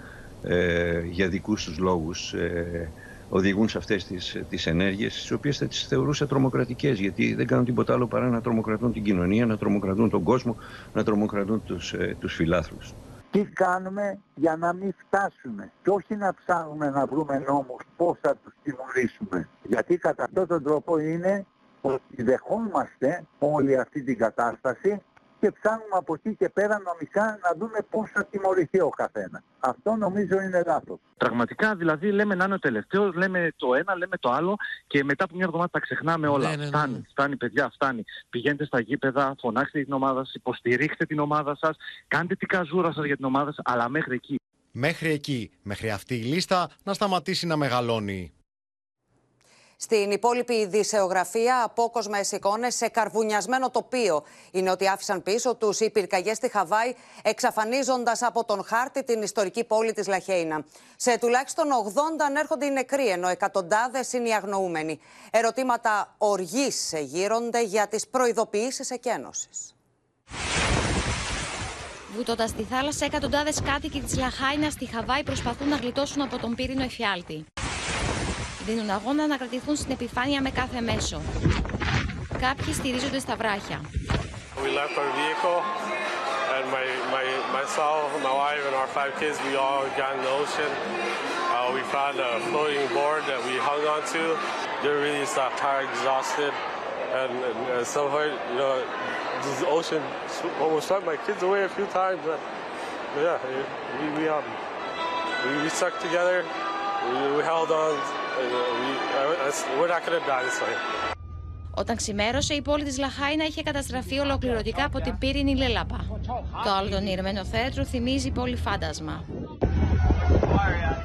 ε, για δικούς τους λόγους ε, οδηγούν σε αυτές τις, τις ενέργειες τις οποίες θα τις θεωρούσα τρομοκρατικές γιατί δεν κάνουν τίποτα άλλο παρά να τρομοκρατούν την κοινωνία, να τρομοκρατούν τον κόσμο, να τρομοκρατούν τους, ε, τους φιλάθλους. Τι κάνουμε για να μην φτάσουμε και όχι να ψάχνουμε να βρούμε νόμους πώς θα τους τιμωρήσουμε. Γιατί κατά αυτόν τον τρόπο είναι ότι δεχόμαστε όλη αυτή την κατάσταση και ψάχνουμε από εκεί και πέρα νομικά να δούμε πώς θα τιμωρηθεί ο καθένας. Αυτό νομίζω είναι λάθος. Πραγματικά δηλαδή λέμε να είναι ο τελευταίος, λέμε το ένα, λέμε το άλλο και μετά από μια εβδομάδα τα ξεχνάμε όλα. Ναι, ναι, ναι. Φτάνει, φτάνει παιδιά, φτάνει. Πηγαίνετε στα γήπεδα, φωνάξτε την ομάδα σας, υποστηρίξτε την ομάδα σας, κάντε την καζούρα σας για την ομάδα σας, αλλά μέχρι εκεί. Μέχρι εκεί, μέχρι αυτή η λίστα να σταματήσει να μεγαλώνει. Στην υπόλοιπη ειδησεογραφία, απόκοσμε εικόνε σε καρβουνιασμένο τοπίο. Είναι ότι άφησαν πίσω τους οι πυρκαγιές στη Χαβάη, εξαφανίζοντας από τον χάρτη την ιστορική πόλη της Λαχέινα. Σε τουλάχιστον 80 ανέρχονται οι νεκροί, ενώ εκατοντάδες είναι οι αγνοούμενοι. Ερωτήματα οργής γύρονται για τις προειδοποιήσεις εκένωσης. Βουτώντας στη θάλασσα, εκατοντάδες κάτοικοι της Λαχάινας στη Χαβάη προσπαθούν να γλιτώσουν από τον πύρινο εφιάλτη. Δίνουν αγώνα να κρατηθούν στην επιφάνεια με κάθε μέσο. Κάποιοι στηρίζονται στα βράχια. We left our vehicle and my, my, myself, my wife and our five kids, we all got in the ocean. Uh, we found a floating board that we hung onto. They're really start tired, exhausted. And, and at some point, you know, this ocean sw- almost swept my kids away a few times. But, but yeah, we, we, um, we, we stuck together. We, we held on. And, uh, we, uh, we're not going to die this way. Όταν ξημέρωσε, η πόλη της Λαχάινα είχε καταστραφεί ολοκληρωτικά από την πύρινη λέλαπα. Το άλλο τον ηρεμένο θέατρο θυμίζει πόλη φάντασμα.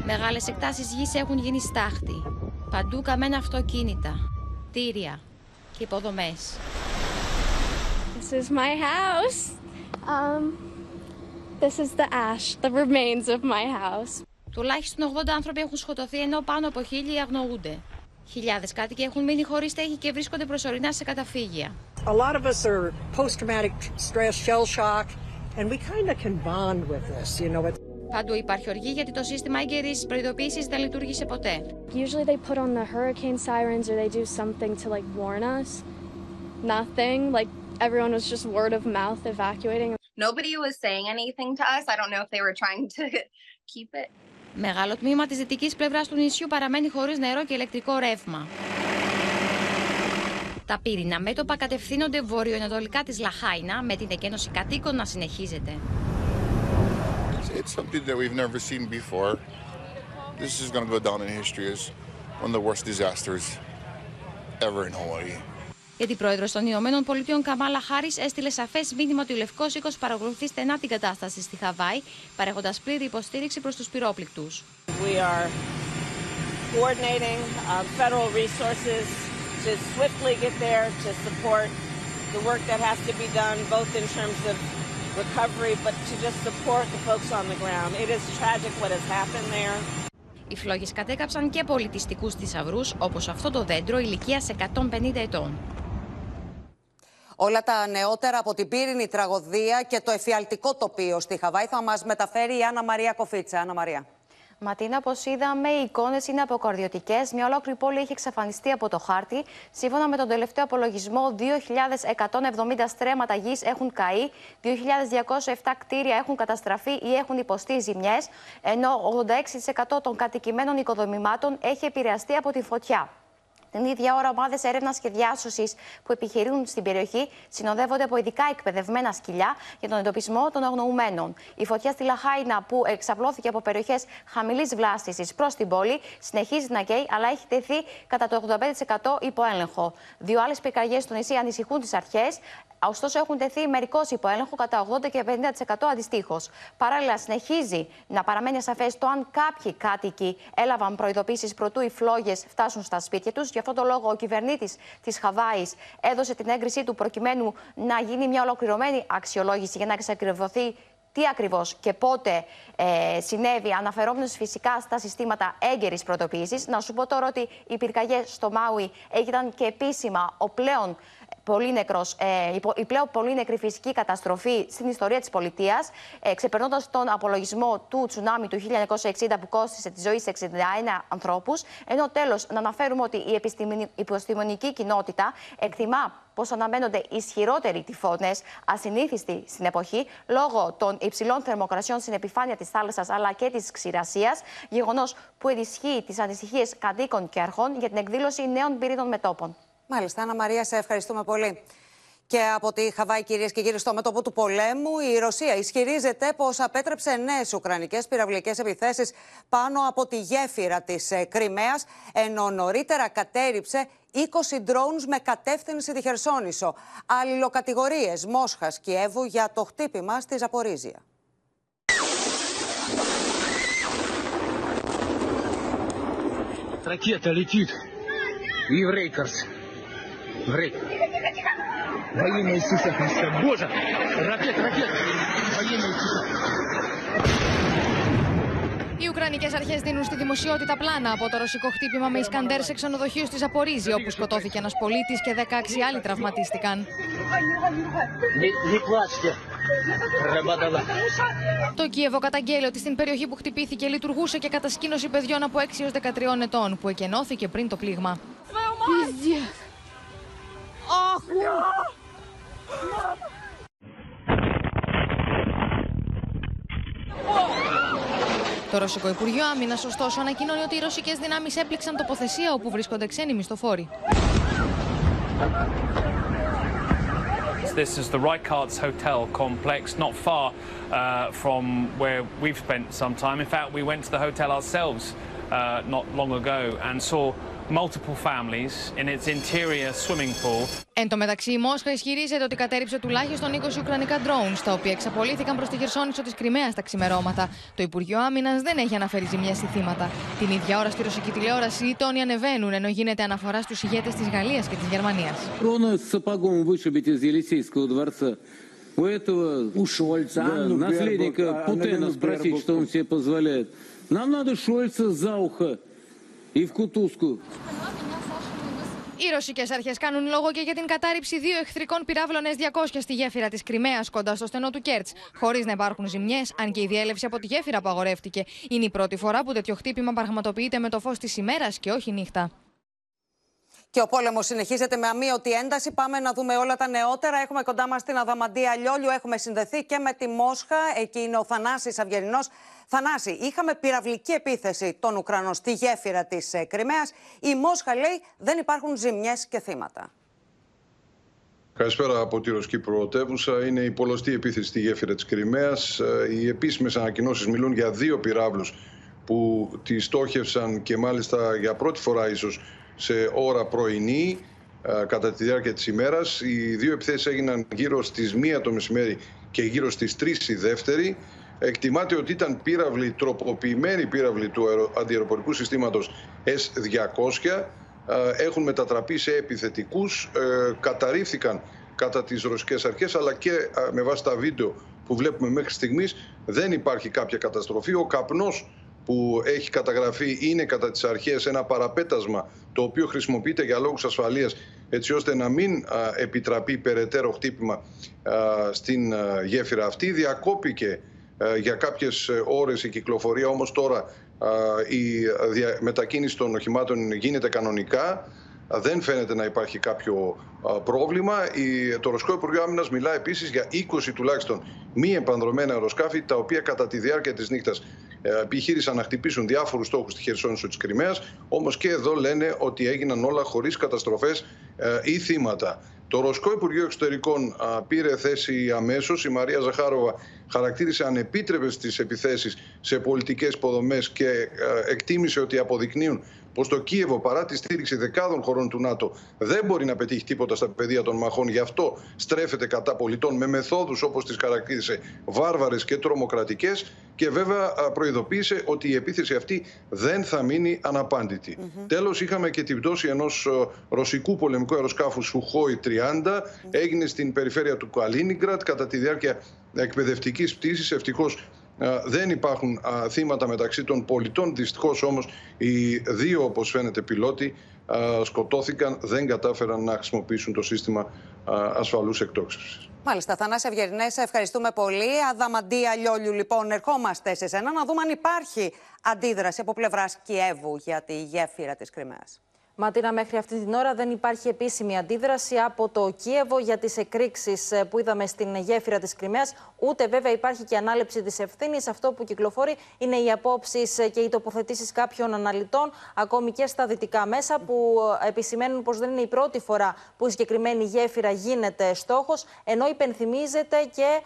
Μεγάλες εκτάσεις γης έχουν γίνει στάχτη. Παντού καμένα αυτοκίνητα, κτίρια και υποδομές. This is my house. Um, this is the ash, the remains of my house. Τουλάχιστον 80 άνθρωποι έχουν σκοτωθεί ενώ πάνω από χίλιοι αγνοούνται. Χιλιάδες κάτοικοι έχουν μείνει χωρίς στέγη και βρίσκονται προσωρινά σε καταφύγια. A lot of us are post-traumatic stress, shell shock, and we kind of can bond with this. You know, it's Παντού υπάρχει οργή γιατί το σύστημα έγκαιρης προειδοποίησης δεν λειτουργήσε ποτέ. usually they put on the hurricane sirens or they do something to like warn us. Nothing. Like everyone was just word of mouth evacuating. Nobody was saying anything to us. I don't know if they were trying to keep it. Μεγάλο τμήμα της δυτικής πλευράς του νησιού παραμένει χωρίς νερό και ηλεκτρικό ρεύμα. Τα πύρινα μέτωπα κατευθύνονται βορειοανατολικά της Λαχάινα με την εκένωση κατοίκων να συνεχίζεται. It's, it's something that we've never seen before. This is going to go down in history as one of the worst disasters ever in Hawaii. Γιατί η πρόεδρος των Ηνωμένων Πολιτείων Καμάλα Χάρης έστειλε σαφές μήνυμα ότι ο Λευκός Οίκος παρακολουθεί στενά την κατάσταση στη Χαβάη, παρέχοντας πλήρη υποστήριξη προς τους πυρόπληκτους. We are coordinating uh, federal resources to swiftly get there to support the work that has to be done, both in terms of recovery, but to just support the folks on the ground. It is tragic what has happened there. Οι φλόγες κατέκαψαν και πολιτιστικούς θησαυρούς, όπως αυτό το δέντρο ηλικίας 150 ετών. Όλα τα νεότερα από την πύρινη τραγωδία και το εφιαλτικό τοπίο στη Χαβάη θα μας μεταφέρει η Άννα Μαρία Κοφίτσα. Άννα Μαρία. Ματίνα, όπω είδαμε, οι εικόνες είναι αποκαρδιωτικέ. Μια ολόκληρη πόλη έχει εξαφανιστεί από το χάρτη. Σύμφωνα με τον τελευταίο απολογισμό, 2.170 στρέμματα γης έχουν καεί, 2.207 κτίρια έχουν καταστραφεί ή έχουν υποστεί ζημιές, ενώ 86% των κατοικημένων οικοδομημάτων έχει επηρεαστεί από τη φωτιά. Την ίδια ώρα, ομάδες έρευνας και διάσωσης που επιχειρούν στην περιοχή συνοδεύονται από ειδικά εκπαιδευμένα σκυλιά για τον εντοπισμό των αγνοουμένων. Η φωτιά στη Λαχάινα, που εξαπλώθηκε από περιοχές χαμηλής βλάστησης προς την πόλη, συνεχίζει να καίει, αλλά έχει τεθεί κατά το 85% υπό έλεγχο. Δύο άλλες πυρκαγιές στο νησί ανησυχούν τις αρχές. Ωστόσο, έχουν τεθεί μερικώς υπό έλεγχο κατά 80 και 50% αντιστοίχως. Παράλληλα, συνεχίζει να παραμένει ασαφές το αν κάποιοι κάτοικοι έλαβαν προειδοποίησεις προτού οι φλόγες φτάσουν στα σπίτια τους. Γι' αυτό το λόγο, ο κυβερνήτης της Χαβάης έδωσε την έγκρισή του προκειμένου να γίνει μια ολοκληρωμένη αξιολόγηση για να εξακριβωθεί τι ακριβώς και πότε ε, συνέβη, αναφερόμενος φυσικά στα συστήματα έγκαιρης πρωτοποίηση. Να σου πω τώρα ότι οι πυρκαγιές στο Μάουι έγιναν και επίσημα ο πλέον πολύ νεκρός, ε, η πλέον πολύ νεκρή φυσική καταστροφή στην ιστορία της πολιτείας, ε, ξεπερνώντας τον απολογισμό του τσουνάμι του 1960 που κόστησε τη ζωή σε 61 ανθρώπους. Ενώ τέλος να αναφέρουμε ότι η επιστημονική κοινότητα εκτιμά πως αναμένονται ισχυρότεροι τυφώνες, ασυνήθιστοι στην εποχή, λόγω των υψηλών θερμοκρασιών στην επιφάνεια της θάλασσας αλλά και της ξηρασίας. Γεγονός που ενισχύει τις ανησυχίες κατοίκων και αρχών για την εκδήλωση νέων πυρήνων μετόπων. Μάλιστα, Άννα Μαρία, σε ευχαριστούμε πολύ. Και από τη Χαβάη, κυρίε και κύριοι, στο μέτωπο του πολέμου, η Ρωσία ισχυρίζεται πω απέτρεψε νέε ουκρανικέ πυραυλικέ επιθέσει πάνω από τη γέφυρα τη ε, Κρυμαία, ενώ νωρίτερα κατέριψε 20 drones με κατεύθυνση τη Χερσόνησο. Αλληλοκατηγορίε Μόσχα Κιέβου για το χτύπημα στη Ζαπορίζια. Ракета летит. Вред. Во имя Иисуса Христа. Боже! Ракет, ракет! Во имя Иисуса Οι Ουκρανικέ αρχέ δίνουν στη δημοσιότητα πλάνα από το ρωσικό χτύπημα με Ισκαντέρ σε ξενοδοχείο στη Ζαπορίζη, όπου σκοτώθηκε ένα πολίτη και 16 άλλοι τραυματίστηκαν. Το Κίεβο καταγγέλει ότι στην περιοχή που χτυπήθηκε λειτουργούσε και κατασκήνωση παιδιών από 6 έως 13 ετών, που εκενώθηκε πριν το πλήγμα. Το Ρωσικό Υπουργείο Άμυνας, ωστόσο, ανακοινώνει ότι οι ρωσικές δυνάμεις έπληξαν τοποθεσία όπου βρίσκονται ξένοι μισθοφόροι. This is the Reikarts Hotel complex, not far uh, from where we've spent some time. In fact, we went to the hotel ourselves uh, not long ago and saw multiple families in its interior swimming pool. Εν τω μεταξύ, η Μόσχα ισχυρίζεται ότι κατέριψε τουλάχιστον 20 ουκρανικά drones, τα οποία εξαπολύθηκαν προς τη χερσόνησο της Κρυμαίας τα ξημερώματα. Το Υπουργείο Άμυνας δεν έχει αναφέρει ζημιές ή θύματα. Την ίδια ώρα στη ρωσική τηλεόραση οι τόνοι ανεβαίνουν, ενώ γίνεται αναφορά στους ηγέτες της Γαλλίας και της Γερμανίας У этого у Шольца, да, наследника Путена спросить, что он себе позволяет. Нам надо Шольца за ухо ή Βκουτούσκου. Οι ρωσικέ αρχέ κάνουν λόγο και για την κατάρριψη δύο εχθρικών πυράβλων S-200 στη γέφυρα τη Κρυμαία κοντά στο στενό του Κέρτ. Χωρί να υπάρχουν ζημιέ, αν και η διέλευση από τη γέφυρα απαγορεύτηκε. Είναι η πρώτη φορά που τέτοιο χτύπημα πραγματοποιείται με το φω τη ημέρα και όχι νύχτα. Και ο πόλεμος συνεχίζεται με αμύωτη ένταση. Πάμε να δούμε όλα τα νεότερα. Έχουμε κοντά μας την Αδαμαντία Λιόλιου. Έχουμε συνδεθεί και με τη Μόσχα. Εκεί είναι ο Θανάσης Αυγερινός. Θανάση, είχαμε πυραυλική επίθεση των Ουκρανών στη γέφυρα της ε, Κρυμαίας. Η Μόσχα λέει δεν υπάρχουν ζημιές και θύματα. Καλησπέρα από τη Ρωσική Πρωτεύουσα. Είναι η πολλωστή επίθεση στη γέφυρα της Κρυμαίας. Ε, οι επίσημες ανακοινώσεις μιλούν για δύο πυράβλους που τη στόχευσαν και μάλιστα για πρώτη φορά ίσως σε ώρα πρωινή ε, κατά τη διάρκεια της ημέρας. Οι δύο επιθέσεις έγιναν γύρω στις 1 το μεσημέρι και γύρω στις 3 η δεύτερη. Εκτιμάται ότι ήταν πύραυλοι, τροποποιημένοι πύραυλοι του αντιεροπορικού συστήματος S-200. Ε, έχουν μετατραπεί σε επιθετικούς, ε, καταρρίφθηκαν κατά τις ρωσικές αρχές, αλλά και με βάση τα βίντεο που βλέπουμε μέχρι στιγμής δεν υπάρχει κάποια καταστροφή. Ο καπνός που έχει καταγραφεί είναι κατά τις αρχές ένα παραπέτασμα το οποίο χρησιμοποιείται για λόγους ασφαλείας έτσι ώστε να μην επιτραπεί περαιτέρω χτύπημα στην γέφυρα αυτή. Διακόπηκε για κάποιες ώρες η κυκλοφορία, όμως τώρα η μετακίνηση των οχημάτων γίνεται κανονικά. Δεν φαίνεται να υπάρχει κάποιο πρόβλημα. Το Ρωσικό Υπουργείο Άμυνας μιλά επίσης για 20 τουλάχιστον μη επανδρομένα αεροσκάφη, τα οποία κατά τη διάρκεια της νύχτας ε, επιχείρησαν να χτυπήσουν διάφορους στόχους στη Χερσόνησο της Κρυμαίας. Όμως και εδώ λένε ότι έγιναν όλα χωρίς καταστροφές ε, ή θύματα. Το Ρωσικό Υπουργείο Εξωτερικών πήρε θέση αμέσως. Η Μαρία Ζαχάροβα χαρακτήρισε ανεπίτρεπες τις επιθέσεις σε πολιτικές υποδομές και εκτίμησε ότι αποδεικνύουν πως το Κίεβο, παρά τη στήριξη δεκάδων χωρών του ΝΑΤΟ, δεν μπορεί να πετύχει τίποτα στα πεδία των μαχών. Γι' αυτό στρέφεται κατά πολιτών με μεθόδους όπως τις χαρακτήρισε βάρβαρες και τρομοκρατικές. Και βέβαια προειδοποίησε ότι η επίθεση αυτή δεν θα μείνει αναπάντητη. Mm-hmm. Τέλος, είχαμε και την πτώση ενός ρωσικού πολεμικού αεροσκάφου Σουχόη 30. Έγινε στην περιφέρεια του Καλίνιγκρατ κατά τη διάρκεια εκπαιδευτικής πτήσης. Ευτυχώς δεν υπάρχουν θύματα μεταξύ των πολιτών. Δυστυχώς όμως οι δύο, όπως φαίνεται, πιλότοι σκοτώθηκαν, δεν κατάφεραν να χρησιμοποιήσουν το σύστημα ασφαλούς εκτόξευσης. Μάλιστα, Θανάση Ευγερινές, ευχαριστούμε πολύ. Αδαμαντία Λιόλιου, λοιπόν, ερχόμαστε σε σένα να δούμε αν υπάρχει αντίδραση από πλευράς Κιέβου για τη γέφυρα της Κρυμαίας. Ματίνα, μέχρι αυτή την ώρα δεν υπάρχει επίσημη αντίδραση από το Κίεβο για τις εκρήξεις ε, που είδαμε στην γέφυρα της Κρυμαίας. Ούτε βέβαια υπάρχει και ανάληψη της ευθύνης. Αυτό που κυκλοφορεί είναι οι απόψεις ε, και οι τοποθετήσεις κάποιων αναλυτών, ακόμη και στα δυτικά μέσα, που ε, επισημαίνουν πως δεν είναι η πρώτη φορά που η συγκεκριμένη γέφυρα γίνεται στόχος. Ενώ υπενθυμίζεται και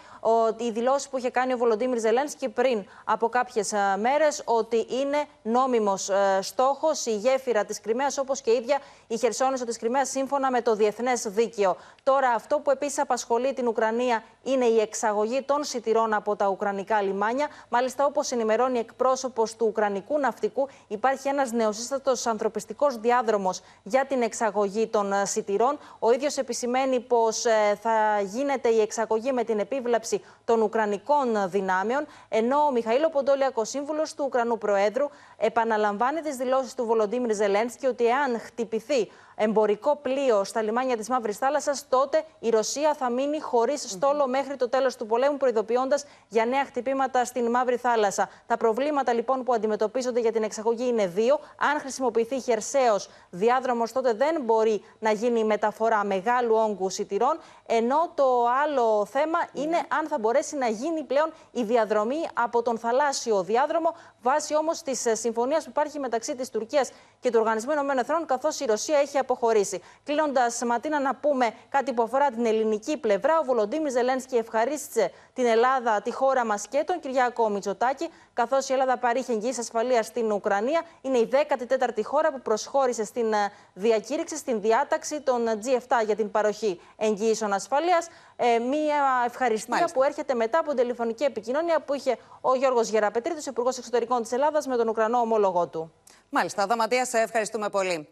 η δηλώση που είχε κάνει ο Βολοντίμιρ Ζελένσκι πριν από κάποιες μέρες ότι είναι νόμιμος στόχος η γέφυρα της Κρυμαίας, όπως και ίδια η Χερσόνησο της Κρυμαίας σύμφωνα με το διεθνές δίκαιο. Τώρα, αυτό που επίσης απασχολεί την Ουκρανία είναι η εξαγωγή των σιτηρών από τα Ουκρανικά λιμάνια. Μάλιστα, όπως ενημερώνει εκπρόσωπος του Ουκρανικού ναυτικού, υπάρχει ένας νεοσύστατος ανθρωπιστικός διάδρομος για την εξαγωγή των ε, σιτηρών. Ο ίδιος επισημαίνει πως ε, θα γίνεται η εξαγωγή με την επίβλεψη των Ουκρανικών δυνάμεων, ενώ ο Μιχαήλ Ποντόλιακος, σύμβουλος του Ουκρανού Προέδρου, επαναλαμβάνει τις δηλώσεις του Βολοντίμιρ Ζελένσκι ότι εάν χτυπηθεί εμπορικό πλοίο στα λιμάνια της Μαύρης Θάλασσας, τότε η Ρωσία θα μείνει χωρίς στόλο μέχρι το τέλος του πολέμου, προειδοποιώντας για νέα χτυπήματα στην Μαύρη Θάλασσα. Τα προβλήματα λοιπόν που αντιμετωπίζονται για την εξαγωγή είναι δύο. Αν χρησιμοποιηθεί χερσαίος διάδρομος, τότε δεν μπορεί να γίνει μεταφορά μεγάλου όγκου σιτηρών. Ενώ το άλλο θέμα είναι αν θα μπορέσει να γίνει πλέον η διαδρομή από τον θαλάσσιο διάδρομο, βάσει όμως της συμφωνίας που υπάρχει μεταξύ της Τουρκίας και του Οργανισμού Ηνωμένων Εθνών, καθώς η Ρωσία έχει αποχωρήσει. Κλείνοντας, Ματίνα, να πούμε κάτι που αφορά την ελληνική πλευρά. Ο Βολοντίμι Ζελένσκι ευχαρίστησε την Ελλάδα, τη χώρα μας και τον Κυριάκο Μητσοτάκη, καθώς η Ελλάδα παρήχε εγγύης ασφαλείας στην Ουκρανία. Είναι η 14η χώρα που προσχώρησε στην ε, διακήρυξη, στην διάταξη των G7 για την παροχή εγγύησεων ασφαλείας. Ε, μία ευχαριστία που έρχεται μετά από την τηλεφωνική επικοινωνία που είχε ο Γιώργος Γεραπετρίτης, Υπουργός Εξωτερικών της Ελλάδας, με τον Ουκρανό ομόλογό του. Μάλιστα, Δαματία, σε ευχαριστούμε πολύ.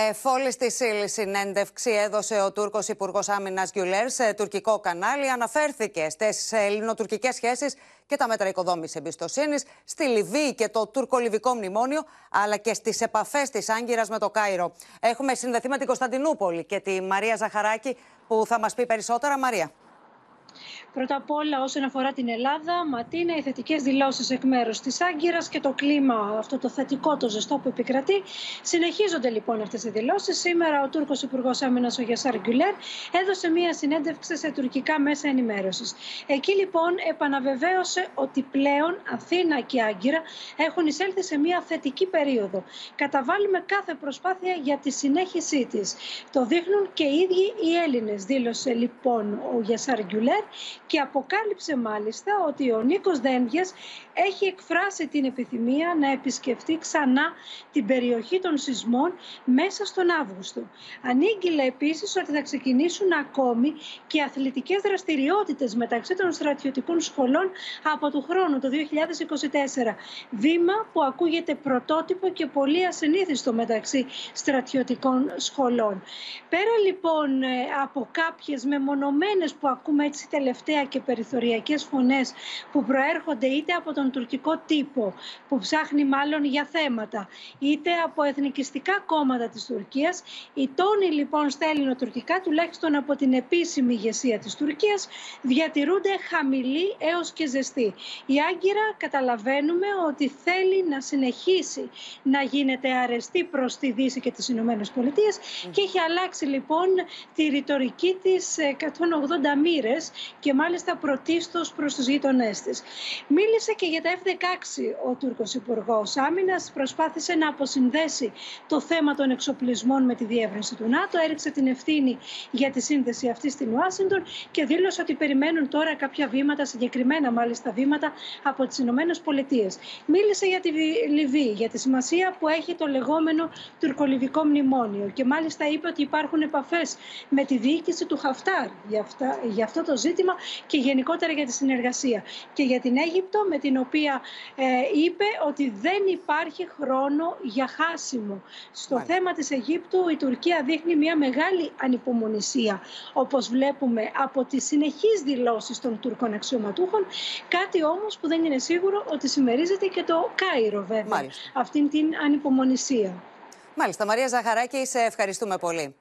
Εφόλη τη ύλη συνέντευξη έδωσε ο Τούρκος Υπουργός Άμυνας Γκιουλέρ σε τουρκικό κανάλι. Αναφέρθηκε στις ελληνοτουρκικές σχέσεις και τα μέτρα οικοδόμησης εμπιστοσύνης, στη Λιβύη και το τουρκο-λιβικό μνημόνιο, αλλά και στις επαφές της Άγκυρας με το Κάιρο. Έχουμε συνδεθεί με την Κωνσταντινούπολη και τη Μαρία Ζαχαράκη που θα μας πει περισσότερα. Μαρία. Πρώτα απ' όλα, όσον αφορά την Ελλάδα, Ματίνα, οι θετικές δηλώσεις εκ μέρους της Άγκυρας και το κλίμα, αυτό το θετικό, το ζεστό που επικρατεί. Συνεχίζονται λοιπόν αυτές οι δηλώσεις. Σήμερα, ο Τούρκος Υπουργός Άμυνας, ο Γιασάρ Γκουλέρ, έδωσε μία συνέντευξη σε τουρκικά μέσα ενημέρωσης. Εκεί λοιπόν επαναβεβαίωσε ότι πλέον Αθήνα και Άγκυρα έχουν εισέλθει σε μία θετική περίοδο. Καταβάλουμε κάθε προσπάθεια για τη συνέχισή της. Το δείχνουν και οι ίδιοι οι Έλληνες, δήλωσε λοιπόν ο Γιασάρ Γκουλέρ και αποκάλυψε μάλιστα ότι ο Νίκος Δένδιας έχει εκφράσει την επιθυμία να επισκεφτεί ξανά την περιοχή των σεισμών μέσα στον Αύγουστο. Ανήγγειλε επίσης ότι θα ξεκινήσουν ακόμη και αθλητικές δραστηριότητες μεταξύ των στρατιωτικών σχολών από του χρόνου, το 2024. Βήμα που ακούγεται πρωτότυπο και πολύ ασυνήθιστο μεταξύ στρατιωτικών σχολών. Πέρα λοιπόν ε, από κάποιες μεμονωμένες που ακούμε έτσι τελευταία και περιθωριακές φωνές που προέρχονται είτε από τον τουρκικό τύπο που ψάχνει μάλλον για θέματα είτε από εθνικιστικά κόμματα της Τουρκίας οι τόνοι λοιπόν στα ελληνοτουρκικά τουλάχιστον από την επίσημη ηγεσία της Τουρκίας διατηρούνται χαμηλοί έως και ζεστοί. Η Άγκυρα καταλαβαίνουμε ότι θέλει να συνεχίσει να γίνεται αρεστή προς τη Δύση και τις Ηνωμένες Πολιτείες και έχει αλλάξει λοιπόν τη ρητορική της 180 μοίρες και μάλιστα πρωτίστως προς τους γείτονές της. Μίλησε και για τα F-16 ο Τούρκος Υπουργός Άμυνας. Προσπάθησε να αποσυνδέσει το θέμα των εξοπλισμών με τη διεύρυνση του ΝΑΤΟ. Έριξε την ευθύνη για τη σύνδεση αυτή στην Ουάσιντον και δήλωσε ότι περιμένουν τώρα κάποια βήματα, συγκεκριμένα μάλιστα βήματα από τις Ηνωμένες Πολιτείες. Μίλησε για τη Λιβύη, για τη σημασία που έχει το λεγόμενο τουρκολιβικό μνημόνιο και μάλιστα είπε ότι υπάρχουν επαφές με τη διοίκηση του Χαφτάρ για, αυτά, για αυτό το ζήτημα και γενικότερα για τη συνεργασία. Και για την Αίγυπτο με την οποία ε, είπε ότι δεν υπάρχει χρόνο για χάσιμο. Στο θέμα της Αιγύπτου η Τουρκία δείχνει μια μεγάλη ανυπομονησία όπως βλέπουμε από τις συνεχείς δηλώσεις των Τουρκών αξιωματούχων κάτι όμως που δεν είναι σίγουρο ότι συμμερίζεται και το Κάιρο βέβαια Μάλιστα. αυτήν την ανυπομονησία. Μάλιστα Μαρία Ζαχαράκη σε ευχαριστούμε πολύ.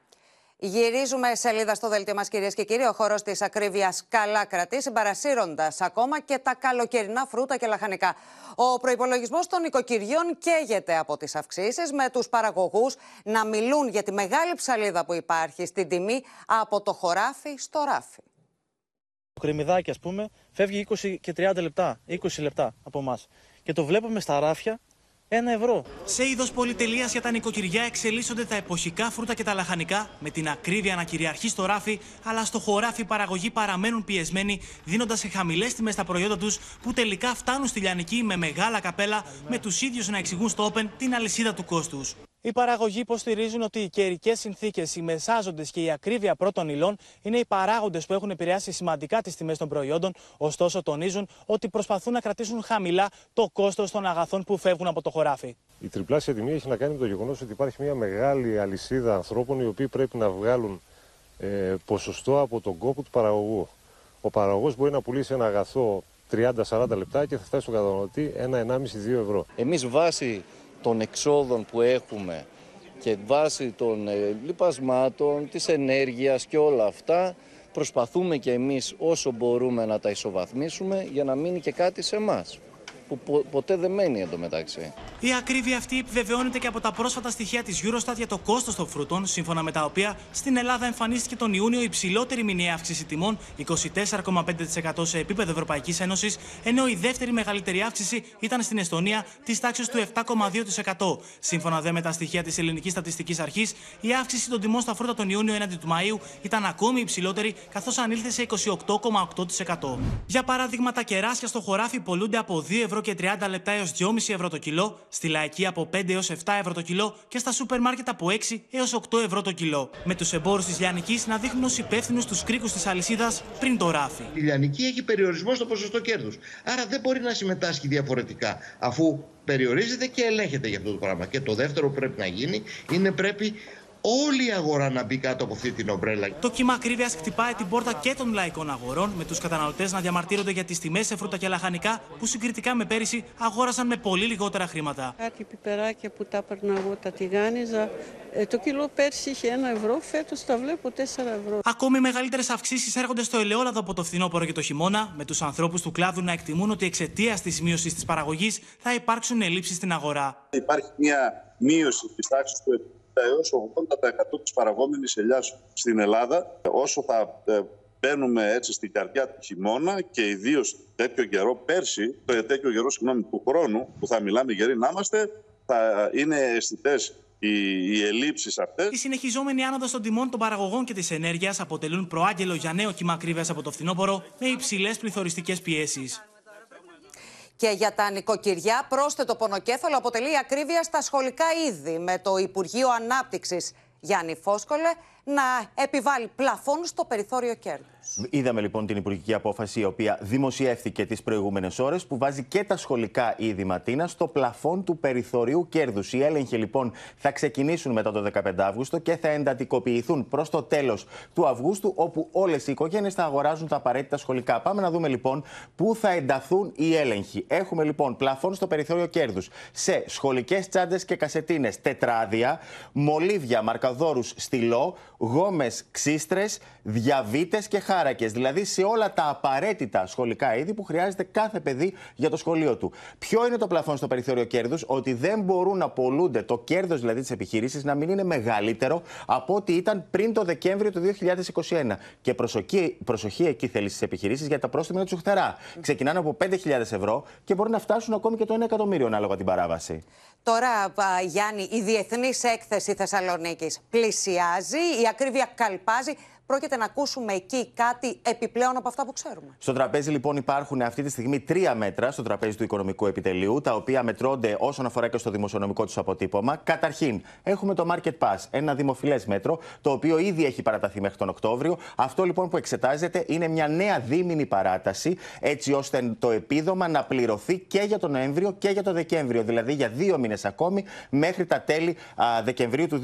Γυρίζουμε σελίδα στο δελτίο μας, κυρίες και κύριοι. Ο χώρος της ακρίβειας καλά κρατεί, συμπαρασύροντα ακόμα και τα καλοκαιρινά φρούτα και λαχανικά. Ο προπολογισμό των οικοκυριών καίγεται από τις αυξήσεις, με τους παραγωγούς να μιλούν για τη μεγάλη ψαλίδα που υπάρχει στην τιμή από το χωράφι στο ράφι. Το κρεμμυδάκι, ας πούμε, φεύγει 20 και 30 λεπτά, 20 λεπτά από εμάς. Και το βλέπουμε στα ράφια ένα ευρώ. Σε είδος πολυτελείας για τα νοικοκυριά εξελίσσονται τα εποχικά φρούτα και τα λαχανικά, με την ακρίβεια να κυριαρχεί στο ράφι, αλλά στο χωράφι οι παραγωγοί παραμένουν πιεσμένοι, δίνοντας σε χαμηλές τιμές τα προϊόντα τους, που τελικά φτάνουν στη λιανική με μεγάλα καπέλα, με τους ίδιους να εξηγούν στο Open την αλυσίδα του κόστους. Οι παραγωγοί υποστηρίζουν ότι οι καιρικές συνθήκες, οι μεσάζοντες και η ακρίβεια πρώτων υλών είναι οι παράγοντες που έχουν επηρεάσει σημαντικά τις τιμές των προϊόντων. Ωστόσο, τονίζουν ότι προσπαθούν να κρατήσουν χαμηλά το κόστος των αγαθών που φεύγουν από το χωράφι. Η τριπλάσια τιμή έχει να κάνει με το γεγονός ότι υπάρχει μια μεγάλη αλυσίδα ανθρώπων οι οποίοι πρέπει να βγάλουν ε, ποσοστό από τον κόπο του παραγωγού. Ο παραγωγός μπορεί να πουλήσει ένα αγαθό 30-40 λεπτά και θα φτάσει στον καταναλωτή ένα 1,5-2 ευρώ. Εμείς βάσει των εξόδων που έχουμε και βάσει των ε, λοιπασμάτων, της ενέργειας και όλα αυτά προσπαθούμε και εμείς όσο μπορούμε να τα ισοβαθμίσουμε για να μείνει και κάτι σε εμάς που ποτέ δεν μένει εντωμεταξύ. Η ακρίβεια αυτή επιβεβαιώνεται και από τα πρόσφατα στοιχεία της Eurostat για το κόστος των φρούτων, σύμφωνα με τα οποία στην Ελλάδα εμφανίστηκε τον Ιούνιο υψηλότερη μηνιαία αύξηση τιμών, 24,5% σε επίπεδο Ευρωπαϊκής Ένωσης, ενώ η δεύτερη μεγαλύτερη αύξηση ήταν στην Εστονία της τάξης του 7,2%. Σύμφωνα δε με τα στοιχεία της Ελληνικής Στατιστικής Αρχής, η αύξηση των τιμών στα φρούτα τον Ιούνιο έναντι του Μαΐου ήταν ακόμη υψηλότερη, καθώς ανήλθε σε 28,8%. Για παράδειγμα, τα κεράσια στο χωράφι πολλούνται από 2 ευρώ και 30 λεπτά έως 2,5 ευρώ το κιλό, στη λαϊκή από 5 έως 7 ευρώ το κιλό και στα σούπερ μάρκετ από 6 έως 8 ευρώ το κιλό. Με τους εμπόρους της Λιανικής να δείχνουν ως υπεύθυνους τους κρίκους της αλυσίδας πριν το ράφι. Η Λιανική έχει περιορισμό στο ποσοστό κέρδους. Άρα δεν μπορεί να συμμετάσχει διαφορετικά, αφού περιορίζεται και ελέγχεται για αυτό το πράγμα. Και το δεύτερο που πρέπει να γίνει είναι πρέπει όλη η αγορά να μπει κάτω από αυτή την ομπρέλα. Το κύμα ακρίβειας χτυπάει την πόρτα και των λαϊκών αγορών, με τους καταναλωτές να διαμαρτύρονται για τις τιμές σε φρούτα και λαχανικά που συγκριτικά με πέρυσι αγόρασαν με πολύ λιγότερα χρήματα. Κάτι πιπεράκια που τα έπαιρνα εγώ τα τηγάνιζα. Ε, το κιλό πέρσι είχε ένα ευρώ, φέτος τα βλέπω 4 ευρώ. Ακόμη μεγαλύτερες αυξήσεις έρχονται στο ελαιόλαδο από το φθινόπωρο και το χειμώνα, με τους ανθρώπους του κλάδου να εκτιμούν ότι εξαιτίας της μείωσης της παραγωγής θα υπάρξουν ελλείψεις στην αγορά. Υπάρχει μια μείωση της τάξης του έως 80% της παραγόμενης ελιάς στην Ελλάδα. Όσο θα ε, μπαίνουμε έτσι στην καρδιά του χειμώνα και ιδίως τέτοιο καιρό πέρσι, το τέτοιο καιρό συγγνώμη, του χρόνου που θα μιλάμε γεροί να είμαστε, θα είναι αισθητές οι, οι ελλείψεις αυτές. Η συνεχιζόμενη άνοδος των τιμών των παραγωγών και της ενέργειας αποτελούν προάγγελο για νέο κύμα ακρίβειας από το φθινόπωρο με υψηλές πληθωριστικές πιέσεις. Και για τα νοικοκυριά, πρόσθετο πονοκέφαλο αποτελεί η ακρίβεια στα σχολικά είδη, με το Υπουργείο Ανάπτυξης Γιάννη Φόσκολε να επιβάλλει πλαφόν στο περιθώριο κέρδους. Είδαμε λοιπόν την υπουργική απόφαση, η οποία δημοσιεύθηκε τις προηγούμενες ώρες, που βάζει και τα σχολικά είδη ματίνα στο πλαφόν του περιθωρίου κέρδους. Οι έλεγχοι λοιπόν θα ξεκινήσουν μετά το 15 Αύγουστο και θα εντατικοποιηθούν προς το τέλος του Αυγούστου, όπου όλες οι οικογένειες θα αγοράζουν τα απαραίτητα σχολικά. Πάμε να δούμε λοιπόν πού θα ενταθούν οι έλεγχοι. Έχουμε λοιπόν πλαφόν στο περιθώριο κέρδους σε σχολικές τσάντες και κασετίνες τετράδια, μολύβια, μαρκαδόρους στυλό, γόμες ξύστρες, διαβήτες και χάρακες. Δηλαδή σε όλα τα απαραίτητα σχολικά είδη που χρειάζεται κάθε παιδί για το σχολείο του. Ποιο είναι το πλαφόν στο περιθώριο κέρδους, ότι δεν μπορούν να πολλούνται το κέρδος δηλαδή της επιχείρηση να μην είναι μεγαλύτερο από ό,τι ήταν πριν το Δεκέμβριο του 2021. Και προσοχή, προσοχή εκεί θέλεις στι επιχειρήσεις για τα πρόστιμα του τσουχτερά. Ξεκινάνε από 5.000 ευρώ και μπορεί να φτάσουν ακόμη και το 1 εκατομμύριο ανάλογα την παράβαση. Τώρα, Γιάννη, η Διεθνής Έκθεση Θεσσαλονίκης πλησιάζει, η ακρίβεια καλπάζει. Πρόκειται να ακούσουμε εκεί κάτι επιπλέον από αυτά που ξέρουμε. Στο τραπέζι, λοιπόν, υπάρχουν αυτή τη στιγμή τρία μέτρα στο τραπέζι του οικονομικού επιτελείου, τα οποία μετρώνται όσον αφορά και στο δημοσιονομικό τους αποτύπωμα. Καταρχήν, έχουμε το Market Pass, ένα δημοφιλές μέτρο, το οποίο ήδη έχει παραταθεί μέχρι τον Οκτώβριο. Αυτό λοιπόν που εξετάζεται είναι μια νέα δίμηνη παράταση, έτσι ώστε το επίδομα να πληρωθεί και για τον Νοέμβριο και για τον Δεκέμβριο, δηλαδή για δύο μήνες ακόμη, μέχρι τα τέλη α, Δεκεμβρίου του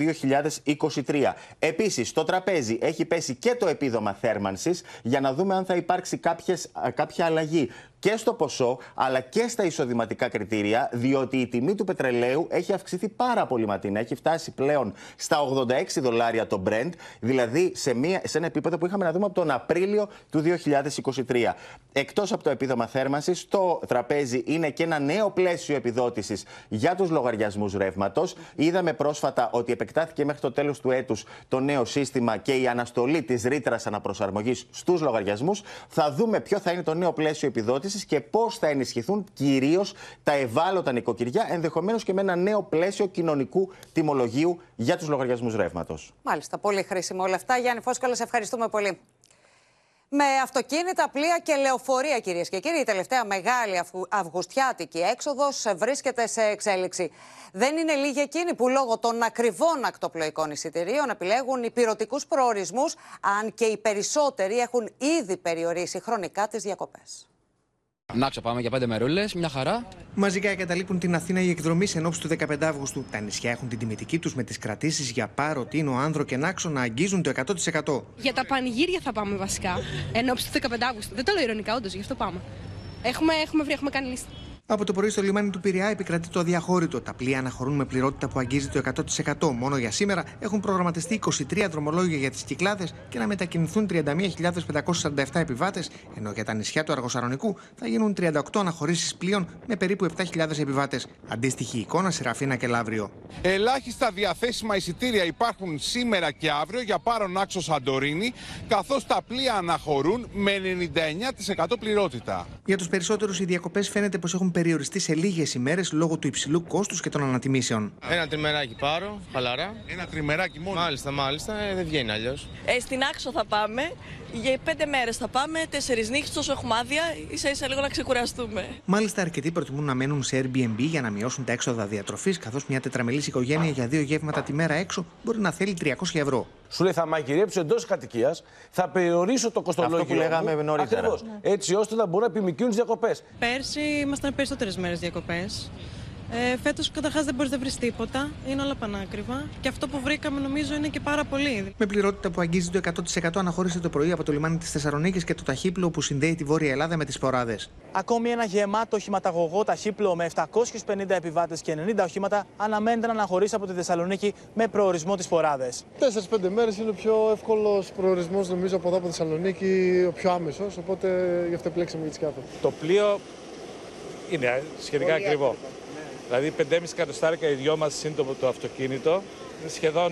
2023. Επίσης, στο τραπέζι έχει πέσει και το επίδομα θέρμανσης για να δούμε αν θα υπάρξει κάποιες, κάποια αλλαγή και στο ποσό αλλά και στα εισοδηματικά κριτήρια, διότι η τιμή του πετρελαίου έχει αυξηθεί πάρα πολύ ματίνα. Έχει φτάσει πλέον στα 86 δολάρια το Brent, δηλαδή σε, μια, σε ένα επίπεδο που είχαμε να δούμε από τον Απρίλιο του 2023. Εκτός από το επίδομα θέρμανσης, το τραπέζι είναι και ένα νέο πλαίσιο επιδότησης για τους λογαριασμούς ρεύματος. Είδαμε πρόσφατα ότι επεκτάθηκε μέχρι το τέλος του έτους το νέο σύστημα και η αναστολή της ρήτρας αναπροσαρμογής στους λογαριασμούς. Θα δούμε ποιο θα είναι το νέο πλαίσιο επιδότησης και πώς θα ενισχυθούν κυρίως τα ευάλωτα νοικοκυριά, ενδεχομένως και με ένα νέο πλαίσιο κοινωνικού τιμολογίου για τους λογαριασμούς ρεύματος. Μάλιστα, πολύ χρήσιμο όλα αυτά. Γιάννη Φόσκολα, σε ευχαριστούμε πολύ. Με αυτοκίνητα, πλοία και λεωφορεία, κυρίες και κύριοι, η τελευταία μεγάλη αυγουστιάτικη έξοδος βρίσκεται σε εξέλιξη. Δεν είναι λίγοι εκείνοι που λόγω των ακριβών ακτοπλοϊκών εισιτηρίων επιλέγουν υπηρετικούς προορισμούς, αν και οι περισσότεροι έχουν ήδη περιορίσει χρονικά τις διακοπές. Να πάμε για πέντε μερούλες, μια χαρά. Μαζικά εγκαταλείπουν την Αθήνα οι εκδρομή εν ώψη του 15 Αύγουστου. Τα νησιά έχουν την τιμητική τους με τις κρατήσεις για Πάρο, Τίνο, Άνδρο και Νάξο να αγγίζουν το 100%. Για τα πανηγύρια θα πάμε βασικά. Εν ώψη του 15 Αύγουστου. Δεν το λέω ειρωνικά, όντως, γι' αυτό πάμε. Έχουμε, έχουμε βρει, έχουμε κάνει λίστα. Από το πρωί στο λιμάνι του Πειραιά επικρατεί το αδιαχώρητο. Τα πλοία αναχωρούν με πληρότητα που αγγίζει το 100%. Μόνο για σήμερα έχουν προγραμματιστεί 23 δρομολόγια για τις κυκλάδες και να μετακινηθούν 31.547 επιβάτες, ενώ για τα νησιά του Αργοσαρονικού θα γίνουν 38 αναχωρήσεις πλοίων με περίπου 7.000 επιβάτες. Αντίστοιχη εικόνα σε Ραφίνα και Λαύριο. Ελάχιστα διαθέσιμα εισιτήρια υπάρχουν σήμερα και αύριο για πάρον άξο Σαντορίνη, καθώς τα πλοία αναχωρούν με 99% πληρότητα. Για τους περισσότερους, οι διακοπές φαίνεται πως έχουν περιοριστεί σε λίγες ημέρες λόγω του υψηλού κόστους και των ανατιμήσεων. Ένα τριμεράκι πάρω, χαλαρά. Ένα τριμεράκι μόνο. Μάλιστα, μάλιστα, ε, δεν βγαίνει αλλιώς. Ε, στην Άξο θα πάμε. Για πέντε μέρες θα πάμε, τέσσερις νύχτες, τόσο έχουμε άδεια, ίσα ίσα λίγο να ξεκουραστούμε. Μάλιστα, αρκετοί προτιμούν να μένουν σε Airbnb για να μειώσουν τα έξοδα διατροφής, καθώς μια τετραμελής οικογένεια για δύο γεύματα τη μέρα έξω μπορεί να θέλει 300 ευρώ. Σου λέει θα μαγειρέψω εντός κατοικίας, θα περιορίσω το κοστολόγιο. Αυτό που λέγαμε μου, νωρίτερα. Ακριβώς, Έτσι ώστε να μπορούν να επιμηκύνουν τις διακοπές. Πέρσι ήμασταν περισσότερες μέρες διακοπές. Ε, Φέτος καταρχάς δεν μπορείς να βρεις τίποτα. Είναι όλα πανάκριβα. Και αυτό που βρήκαμε νομίζω είναι και πάρα πολύ. Με πληρότητα που αγγίζει το 100% αναχώρησε το πρωί από το λιμάνι της Θεσσαλονίκης και το ταχύπλο που συνδέει τη Βόρεια Ελλάδα με τις φοράδε. Ακόμη ένα γεμάτο οχηματαγωγό ταχύπλο με 750 επιβάτες και 90 οχήματα αναμένεται να αναχωρήσει από τη Θεσσαλονίκη με προορισμό τις φοράδε. 4-5 μέρες είναι ο πιο εύκολος προορισμός νομίζω από εδώ από τη Θεσσαλονίκη, ο πιο άμεσος. Οπότε γι' αυτό επιλέξαμε για τη Το πλοίο είναι σχετικά ακριβό. Δηλαδή 5,5 εκατοστάρικα οι δυο μας είναι το, αυτοκίνητο. σχεδόν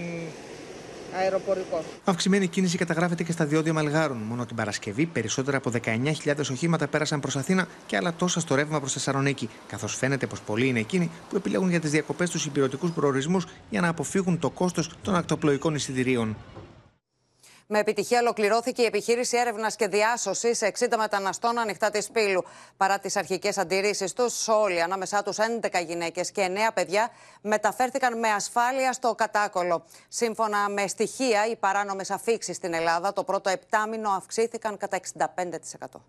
αεροπορικό. Αυξημένη κίνηση καταγράφεται και στα διόδια Μαλγάρων. Μόνο την Παρασκευή, περισσότερα από 19.000 οχήματα πέρασαν προς Αθήνα και άλλα τόσα στο ρεύμα προς Θεσσαλονίκη. Καθώς φαίνεται πως πολλοί είναι εκείνοι που επιλέγουν για τις διακοπές τους υπηρετικούς προορισμούς για να αποφύγουν το κόστος των ακτοπλοϊκών εισιτηρίων. Με επιτυχία ολοκληρώθηκε η επιχείρηση έρευνας και διάσωσης 60 μεταναστών ανοιχτά της Πύλου. Παρά τις αρχικές αντιρρήσεις τους, όλοι, ανάμεσά τους 11 γυναίκες και 9 παιδιά, μεταφέρθηκαν με ασφάλεια στο κατάκολο. Σύμφωνα με στοιχεία, οι παράνομες αφήξεις στην Ελλάδα το πρώτο επτάμινο αυξήθηκαν κατά 65%.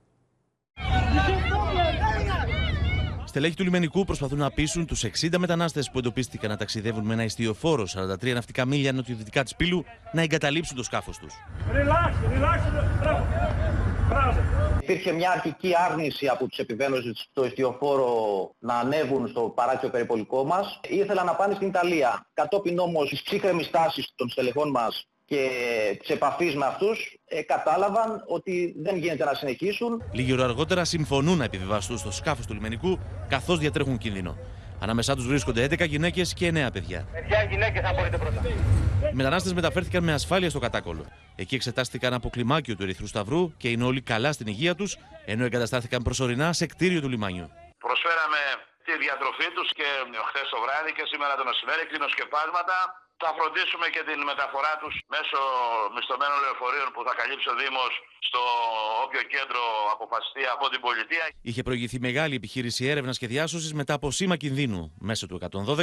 Στελέχοι του λιμενικού προσπαθούν να πείσουν τους 60 μετανάστες που εντοπίστηκαν να ταξιδεύουν με ένα ιστιοφόρο 43 ναυτικά μίλια νοτιοδυτικά της Πύλου να εγκαταλείψουν το σκάφος τους. Υπήρχε μια αρχική άρνηση από τους επιβαίνοντες στο ιστιοφόρο να ανέβουν στο παράξιο περιπολικό μας. Ήθελαν να πάνε στην Ιταλία. Κατόπιν όμως της ψύχρεμης τάσης των στελεχών μας και της επαφής με αυτούς ε, κατάλαβαν ότι δεν γίνεται να συνεχίσουν. Λίγη ώρα αργότερα συμφωνούν να επιβιβαστούν στο σκάφος του λιμενικού καθώς διατρέχουν κίνδυνο. Ανάμεσά τους βρίσκονται 11 γυναίκες και 9 παιδιά. Παιδιά, γυναίκες, αν μπορείτε πρώτα. Οι μετανάστες μεταφέρθηκαν με ασφάλεια στο κατάκολο. Εκεί εξετάστηκαν από κλιμάκιο του Ερυθρού Σταυρού και είναι όλοι καλά στην υγεία τους, ενώ εγκαταστάθηκαν προσωρινά σε κτίριο του λιμάνιου. Προσφέραμε τη διατροφή τους και χθες το βράδυ και σήμερα το μεσημέρι κλινοσκεπάσματα. Θα φροντίσουμε και την μεταφορά τους μέσω μισθωμένων λεωφορείων που θα καλύψει ο Δήμος στο όποιο κέντρο αποφασιστεί από την πολιτεία. Είχε προηγηθεί μεγάλη επιχείρηση έρευνας και διάσωσης μετά από σήμα κινδύνου μέσω του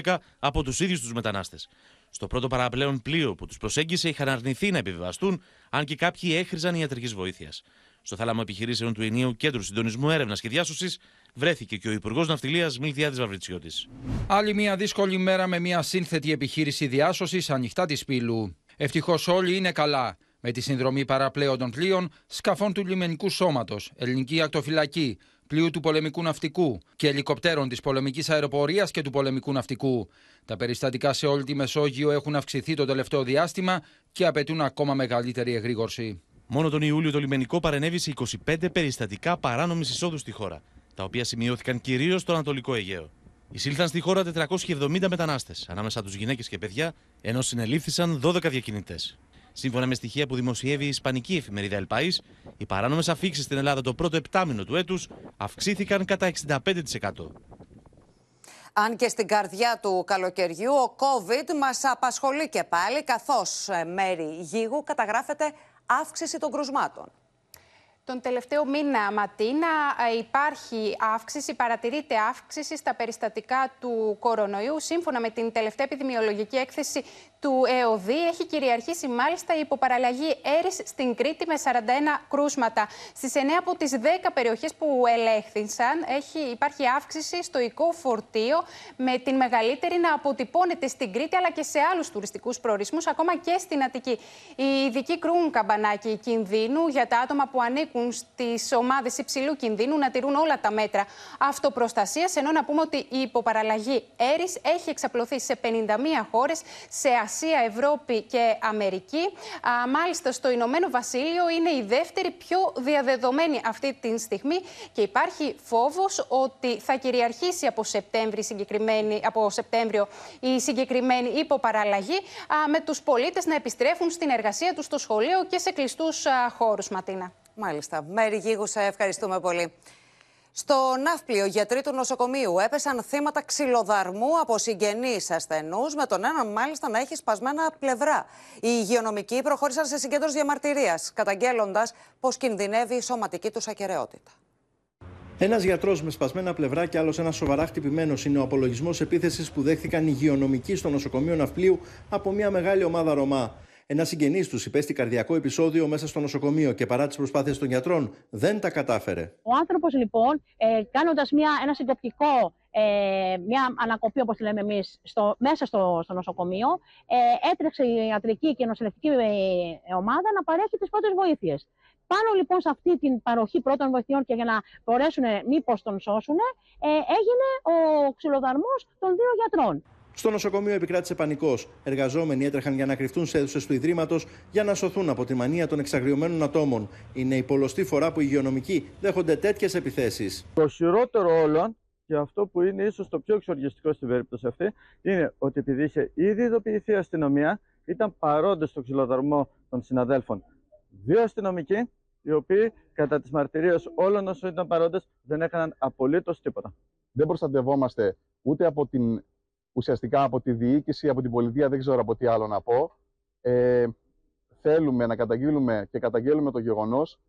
112 από τους ίδιους τους μετανάστες. Στο πρώτο παραπλέον πλοίο που τους προσέγγισε είχαν αρνηθεί να επιβιβαστούν, αν και κάποιοι έχριζαν ιατρικής βοήθειας. Στο θάλαμο επιχειρήσεων του Ενίου Κέντρου Συντονισμού Έρευνας και Διάσωσης βρέθηκε και ο Υπουργός Ναυτιλίας Μιλτιάδης Βαβριτσιώτη. Άλλη μια δύσκολη μέρα με μια σύνθετη επιχείρηση διάσωσης ανοιχτά της πύλου. Ευτυχώς όλοι είναι καλά. Με τη συνδρομή παραπλέοντων πλοίων, σκαφών του λιμενικού σώματος, ελληνική ακτοφυλακή, πλοίου του πολεμικού ναυτικού και ελικοπτέρων της πολεμικής αεροπορίας και του πολεμικού ναυτικού. Τα περιστατικά σε όλη τη Μεσόγειο έχουν αυξηθεί το τελευταίο διάστημα και απαιτούν ακόμα μεγαλύτερη εγρήγορση. Μόνο τον Ιούλιο το λιμενικό παρενέβη σε 25 περιστατικά παράνομης εισόδου στη χώρα, τα οποία σημειώθηκαν κυρίως στο Ανατολικό Αιγαίο. Εισήλθαν στη χώρα 470 μετανάστες, ανάμεσα τους γυναίκες και παιδιά, ενώ συνελήφθησαν 12 διακινητές. Σύμφωνα με στοιχεία που δημοσιεύει η Ισπανική εφημερίδα El País, οι παράνομες αφήξεις στην Ελλάδα το πρώτο επτάμινο του έτους αυξήθηκαν κατά 65%. Αν και στην καρδιά του καλοκαιριού, ο COVID μας απασχολεί και πάλι, καθώς ε, μέρη γίγου καταγράφεται αύξηση των κρουσμάτων. Τον τελευταίο μήνα, Ματίνα, ε, υπάρχει αύξηση, παρατηρείται αύξηση στα περιστατικά του κορονοϊού. Σύμφωνα με την τελευταία επιδημιολογική έκθεση του ΕΟΔΗ, έχει κυριαρχήσει μάλιστα η υποπαραλλαγή έρης στην Κρήτη με 41 κρούσματα. Στις 9 από τις 10 περιοχές που ελέγχθησαν έχει, υπάρχει αύξηση στο οικό φορτίο με την μεγαλύτερη να αποτυπώνεται στην Κρήτη αλλά και σε άλλους τουριστικούς προορισμούς, ακόμα και στην Αττική. Οι ειδικοί κρούν καμπανάκι κινδύνου για τα άτομα που ανήκουν στις ομάδες υψηλού κινδύνου να τηρούν όλα τα μέτρα αυτοπροστασίας. Ενώ να πούμε ότι η υποπαραλλαγή ΕΡΙΣ έχει εξαπλωθεί σε 51 χώρες, σε Ασία, Ευρώπη και Αμερική. μάλιστα, στο Ηνωμένο Βασίλειο είναι η δεύτερη πιο διαδεδομένη αυτή τη στιγμή και υπάρχει φόβος ότι θα κυριαρχήσει από, από Σεπτέμβριο η συγκεκριμένη υποπαραλλαγή με τους πολίτες να επιστρέφουν στην εργασία τους στο σχολείο και σε κλειστούς χώρους, Ματίνα. Μάλιστα. Μέρη Γίγου, σε ευχαριστούμε πολύ. Στο Ναύπλιο, γιατροί του νοσοκομείου έπεσαν θύματα ξυλοδαρμού από συγγενείς ασθενούς, με τον έναν μάλιστα να έχει σπασμένα πλευρά. Οι υγειονομικοί προχώρησαν σε συγκέντρωση διαμαρτυρίας, καταγγέλλοντας πως κινδυνεύει η σωματική τους ακαιρεότητα. Ένας γιατρός με σπασμένα πλευρά και άλλος ένας σοβαρά χτυπημένος είναι ο απολογισμός επίθεσης που δέχθηκαν οι υγειονομικοί στο νοσοκομείο Ναυπλίου από μια μεγάλη ομάδα Ρωμά. Ένας συγγενής τους υπέστη καρδιακό επεισόδιο μέσα στο νοσοκομείο και παρά τις προσπάθειες των γιατρών δεν τα κατάφερε. Ο άνθρωπος λοιπόν, ε, κάνοντας ένα συντοπτικό ε, μια ανακοπή, όπως τη λέμε εμείς, μέσα στο, στο νοσοκομείο, ε, έτρεξε η ιατρική και η νοσηλευτική ε, ομάδα να παρέχει τις πρώτες βοήθειες. Πάνω λοιπόν σε αυτή την παροχή πρώτων βοηθειών και για να μπορέσουν μήπως τον σώσουν, ε, έγινε ο ξυλοδαρμός των δύο γιατρών. Στο νοσοκομείο επικράτησε πανικός. Εργαζόμενοι έτρεχαν για να κρυφτούν σε αίθουσες του Ιδρύματος για να σωθούν από τη μανία των εξαγριωμένων ατόμων. Είναι η πολλωστή φορά που οι υγειονομικοί δέχονται τέτοιες επιθέσεις. Το χειρότερο όλων και αυτό που είναι ίσως το πιο εξοργιστικό στην περίπτωση αυτή είναι ότι επειδή είχε ήδη ειδοποιηθεί η αστυνομία, ήταν παρόντες στο ξυλοδαρμό των συναδέλφων. Δύο αστυνομικοί, οι οποίοι κατά τις μαρτυρίες όλων όσων ήταν παρόντες δεν έκαναν απολύτως τίποτα. Δεν προστατευόμαστε ούτε από την ουσιαστικά από τη διοίκηση, από την πολιτεία, δεν ξέρω από τι άλλο να πω. Ε, θέλουμε να καταγγείλουμε και καταγγέλουμε το γεγονός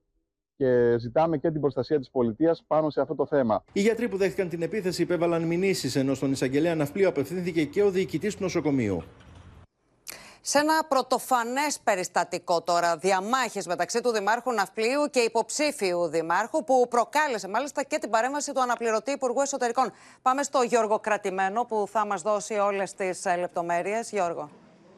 και ζητάμε και την προστασία της πολιτείας πάνω σε αυτό το θέμα. Οι γιατροί που δέχτηκαν την επίθεση υπέβαλαν μηνύσεις, ενώ στον εισαγγελέα Ναυπλίου απευθύνθηκε και ο διοικητής του νοσοκομείου. Σε ένα πρωτοφανές περιστατικό τώρα, διαμάχες μεταξύ του Δημάρχου Ναυπλίου και υποψήφιου Δημάρχου, που προκάλεσε μάλιστα και την παρέμβαση του αναπληρωτή Υπουργού Εσωτερικών. Πάμε στο Γιώργο Κρατημένο, που θα μας δώσει όλες τις ε, λεπτομέρειες. Γιώργο.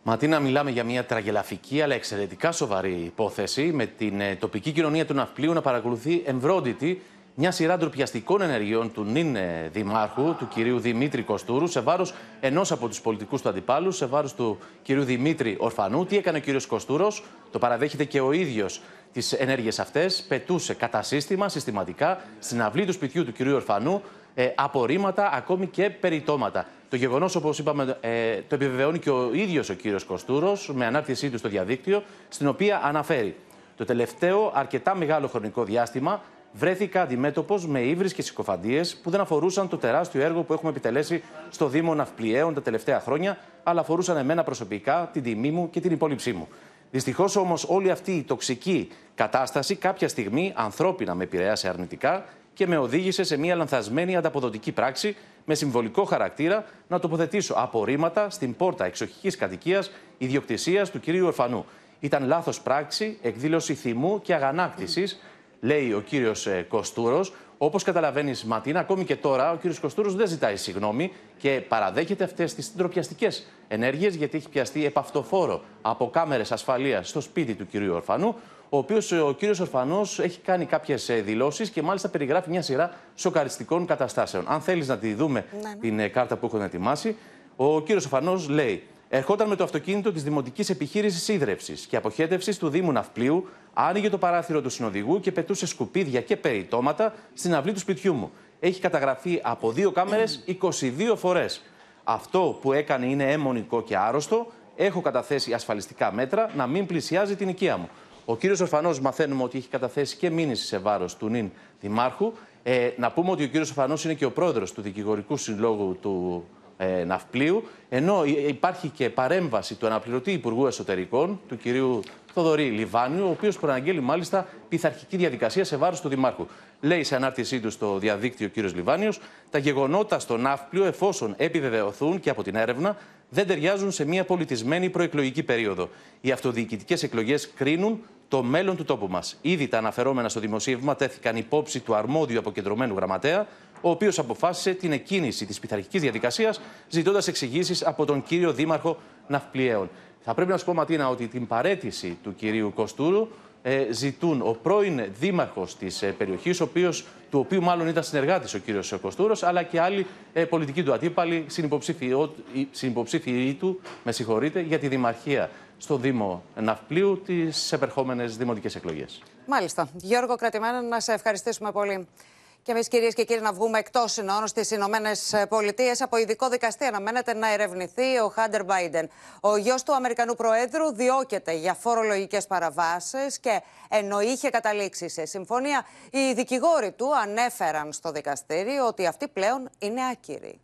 Ματίνα, μιλάμε για μια τραγελαφική αλλά εξαιρετικά σοβαρή υπόθεση, με την ε, τοπική κοινωνία του Ναυπλίου να παρακολουθεί εμβρόντιτη μια σειρά ντροπιαστικών ενεργειών του νυν ε, Δημάρχου, του κυρίου Δημήτρη Κοστούρου, σε βάρος ενός από τους πολιτικούς του αντιπάλους, σε βάρος του κυρίου Δημήτρη Ορφανού. Τι έκανε ο κύριος Κοστούρος, το παραδέχεται και ο ίδιος τις ενέργειες αυτές. Πετούσε κατά σύστημα, συστηματικά, στην αυλή του σπιτιού του κυρίου Ορφανού ε, απορρίμματα, ακόμη και περιτώματα. Το γεγονός, όπως είπαμε, ε, το επιβεβαιώνει και ο ίδιος ο κύριος Κοστούρος με ανάρτησή του στο διαδίκτυο, στην οποία αναφέρει. Το τελευταίο αρκετά μεγάλο χρονικό διάστημα βρέθηκα αντιμέτωπος με ύβρις και συκοφαντίες που δεν αφορούσαν το τεράστιο έργο που έχουμε επιτελέσει στο Δήμο Ναυπλιαίων τα τελευταία χρόνια, αλλά αφορούσαν εμένα προσωπικά, την τιμή μου και την υπόλοιψή μου. Δυστυχώς όμως όλη αυτή η τοξική κατάσταση κάποια στιγμή ανθρώπινα με επηρέασε αρνητικά και με οδήγησε σε μια λανθασμένη ανταποδοτική πράξη με συμβολικό χαρακτήρα να τοποθετήσω απορρίμματα στην πόρτα εξοχικής κατοικίας ιδιοκτησίας του κυρίου Ορφανού. Ήταν λάθος πράξη, εκδήλωση θυμού και αγανάκτησης, λέει ο κύριος Κοστούρος. Όπως καταλαβαίνεις, Ματίνα, ακόμη και τώρα ο κύριος Κοστούρος δεν ζητάει συγγνώμη και παραδέχεται αυτές τις ντροπιαστικέ ενέργειες, γιατί έχει πιαστεί επαυτοφόρο από κάμερες ασφαλείας στο σπίτι του κυρίου Ορφανού, ο οποίος ο κύριος Ορφανός έχει κάνει κάποιες δηλώσεις και μάλιστα περιγράφει μια σειρά σοκαριστικών καταστάσεων. Αν θέλεις να τη δούμε ναι, ναι. την ε, κάρτα που έχουν ετοιμάσει, ο κύριος Ορφανός λέει. Ερχόταν με το αυτοκίνητο της Δημοτικής Επιχείρησης Ίδρυυση και Αποχέτευσης του Δήμου Ναυπλίου, άνοιγε το παράθυρο του συνοδηγού και πετούσε σκουπίδια και περιτώματα στην αυλή του σπιτιού μου. Έχει καταγραφεί από δύο κάμερες 22 φορές. Αυτό που έκανε είναι αιμονικό και άρρωστο. Έχω καταθέσει ασφαλιστικά μέτρα να μην πλησιάζει την οικία μου. Ο κύριος Ορφανός μαθαίνουμε ότι έχει καταθέσει και μήνυση σε βάρος του νυν Δημάρχου. Ε, να πούμε ότι ο κύριος Ορφανός είναι και ο πρόεδρος του Δικηγορικού Συλλόγου του ε, Ναυπλίου, ενώ υπάρχει και παρέμβαση του αναπληρωτή Υπουργού Εσωτερικών, του κυρίου Θοδωρή Λιβάνιου, ο οποίος προαναγγέλει μάλιστα πειθαρχική διαδικασία σε βάρος του Δημάρχου. Λέει σε ανάρτησή του στο διαδίκτυο ο κύριος Λιβάνιος, τα γεγονότα στο Ναύπλιο, εφόσον επιβεβαιωθούν και από την έρευνα, δεν ταιριάζουν σε μια πολιτισμένη προεκλογική περίοδο. Οι αυτοδιοικητικές εκλογές κρίνουν το μέλλον του τόπου μας. Ήδη τα αναφερόμενα στο δημοσίευμα τέθηκαν υπόψη του αρμόδιου αποκεντρωμένου γραμματέα, ο οποίος αποφάσισε την εκκίνηση της πειθαρχικής διαδικασίας, ζητώντας εξηγήσεις από τον κύριο Δήμαρχο Ναυπλιαίων. Θα πρέπει να σου πω, Ματίνα, ότι την παρέτηση του κυρίου Κοστούρου ε, ζητούν ο πρώην δήμαρχος της ε, περιοχής, του οποίου μάλλον ήταν συνεργάτης ο κύριος Κοστούρος, αλλά και άλλοι ε, πολιτικοί του αντίπαλοι, συνυποψήφιοι του, με συγχωρείτε, για τη δημαρχία στο Δήμο Ναυπλίου τις επερχόμενες δημοτικές εκλογές. Μάλιστα. Γιώργο Κρατημένα, να σε ευχαριστήσουμε πολύ. Και εμείς, κυρίες και κύριοι, να βγούμε εκτός συνόρων στις Ηνωμένες Πολιτείες. Από ειδικό δικαστή αναμένεται να ερευνηθεί ο Χάντερ Μπάιντεν. Ο γιος του Αμερικανού Προέδρου διώκεται για φορολογικές παραβάσεις και ενώ είχε καταλήξει σε συμφωνία, οι δικηγόροι του ανέφεραν στο δικαστήριο ότι αυτή πλέον είναι άκυρη.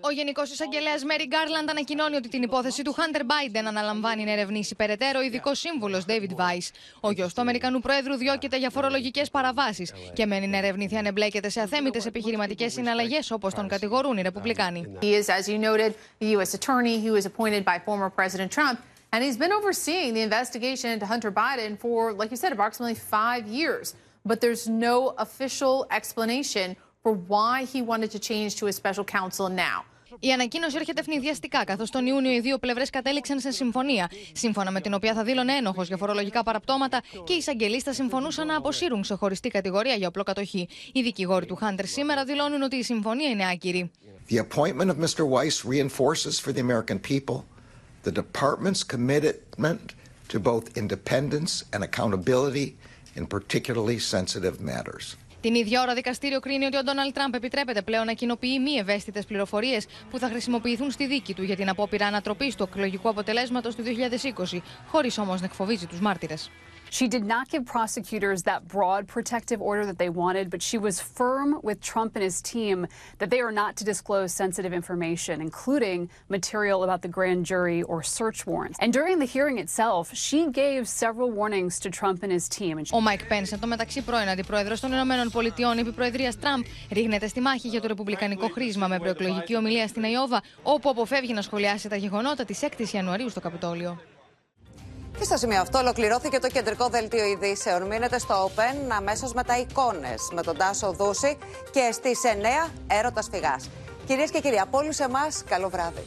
Ο Γενικός Εισαγγελέας Μέρι Γκάρλαντ ανακοινώνει ότι την υπόθεση του Χάντερ Μπάιντεν αναλαμβάνει να ερευνήσει περαιτέρω ο ειδικό σύμβουλος David Weiss. Ο γιος του Αμερικανού Προέδρου διώκεται για φορολογικές παραβάσεις και μένει να ερευνηθεί αν εμπλέκεται σε αθέμητες επιχειρηματικές συναλλαγές όπως τον κατηγορούν οι Ρεπουμπλικάνοι. He is, as you noted, the U.S. attorney who was appointed by former President Trump. And he's been overseeing the investigation into Hunter Biden for, like you said, approximately five years. But there's no official explanation for why he wanted to change to a special counsel now. Η ανακοίνωση έρχεται ευνηδιαστικά, καθώς τον Ιούνιο οι δύο πλευρές κατέληξαν σε συμφωνία, σύμφωνα με την οποία θα δήλωνε ένοχος για φορολογικά παραπτώματα και οι εισαγγελείς θα συμφωνούσαν να αποσύρουν ξεχωριστή κατηγορία για οπλοκατοχή. Οι δικηγόροι του Χάντερ σήμερα δηλώνουν ότι η συμφωνία είναι άκυρη. The appointment of Mr. Weiss reinforces for the American people the department's commitment to both independence and accountability in particularly sensitive matters. Την ίδια ώρα, δικαστήριο κρίνει ότι ο Ντόναλτ Τραμπ επιτρέπεται πλέον να κοινοποιεί μη ευαίσθητες πληροφορίες που θα χρησιμοποιηθούν στη δίκη του για την απόπειρα ανατροπής του εκλογικού αποτελέσματος του 2020, χωρίς όμως να εκφοβίζει τους μάρτυρες. She did not give prosecutors that broad protective order that they wanted, but she was firm with Trump and his team that they are not to disclose sensitive information, including material about the grand jury or search warrants. And during the hearing itself, she gave several warnings to Trump and his team. Ο Μάικ Πένς, εν τω μεταξύ πρώην αντιπρόεδρο των Ηνωμένων Πολιτειών επί Προεδρία Τραμπ, ρίχνεται στη μάχη για το ρεπουμπλικανικό χρήσμα με προεκλογική ομιλία στην Αϊόβα, όπου αποφεύγει να σχολιάσει τα γεγονότα τη 6η Ιανουαρίου στο Καπιτόλιο. Και στο σημείο αυτό ολοκληρώθηκε το κεντρικό δελτίο ειδήσεων. Μείνετε στο Open αμέσως μετά Εικόνες με τον Τάσο Δούση και στις 9 έρωτας φυγάς. Κυρίες και κύριοι, από όλους εμάς, καλό βράδυ.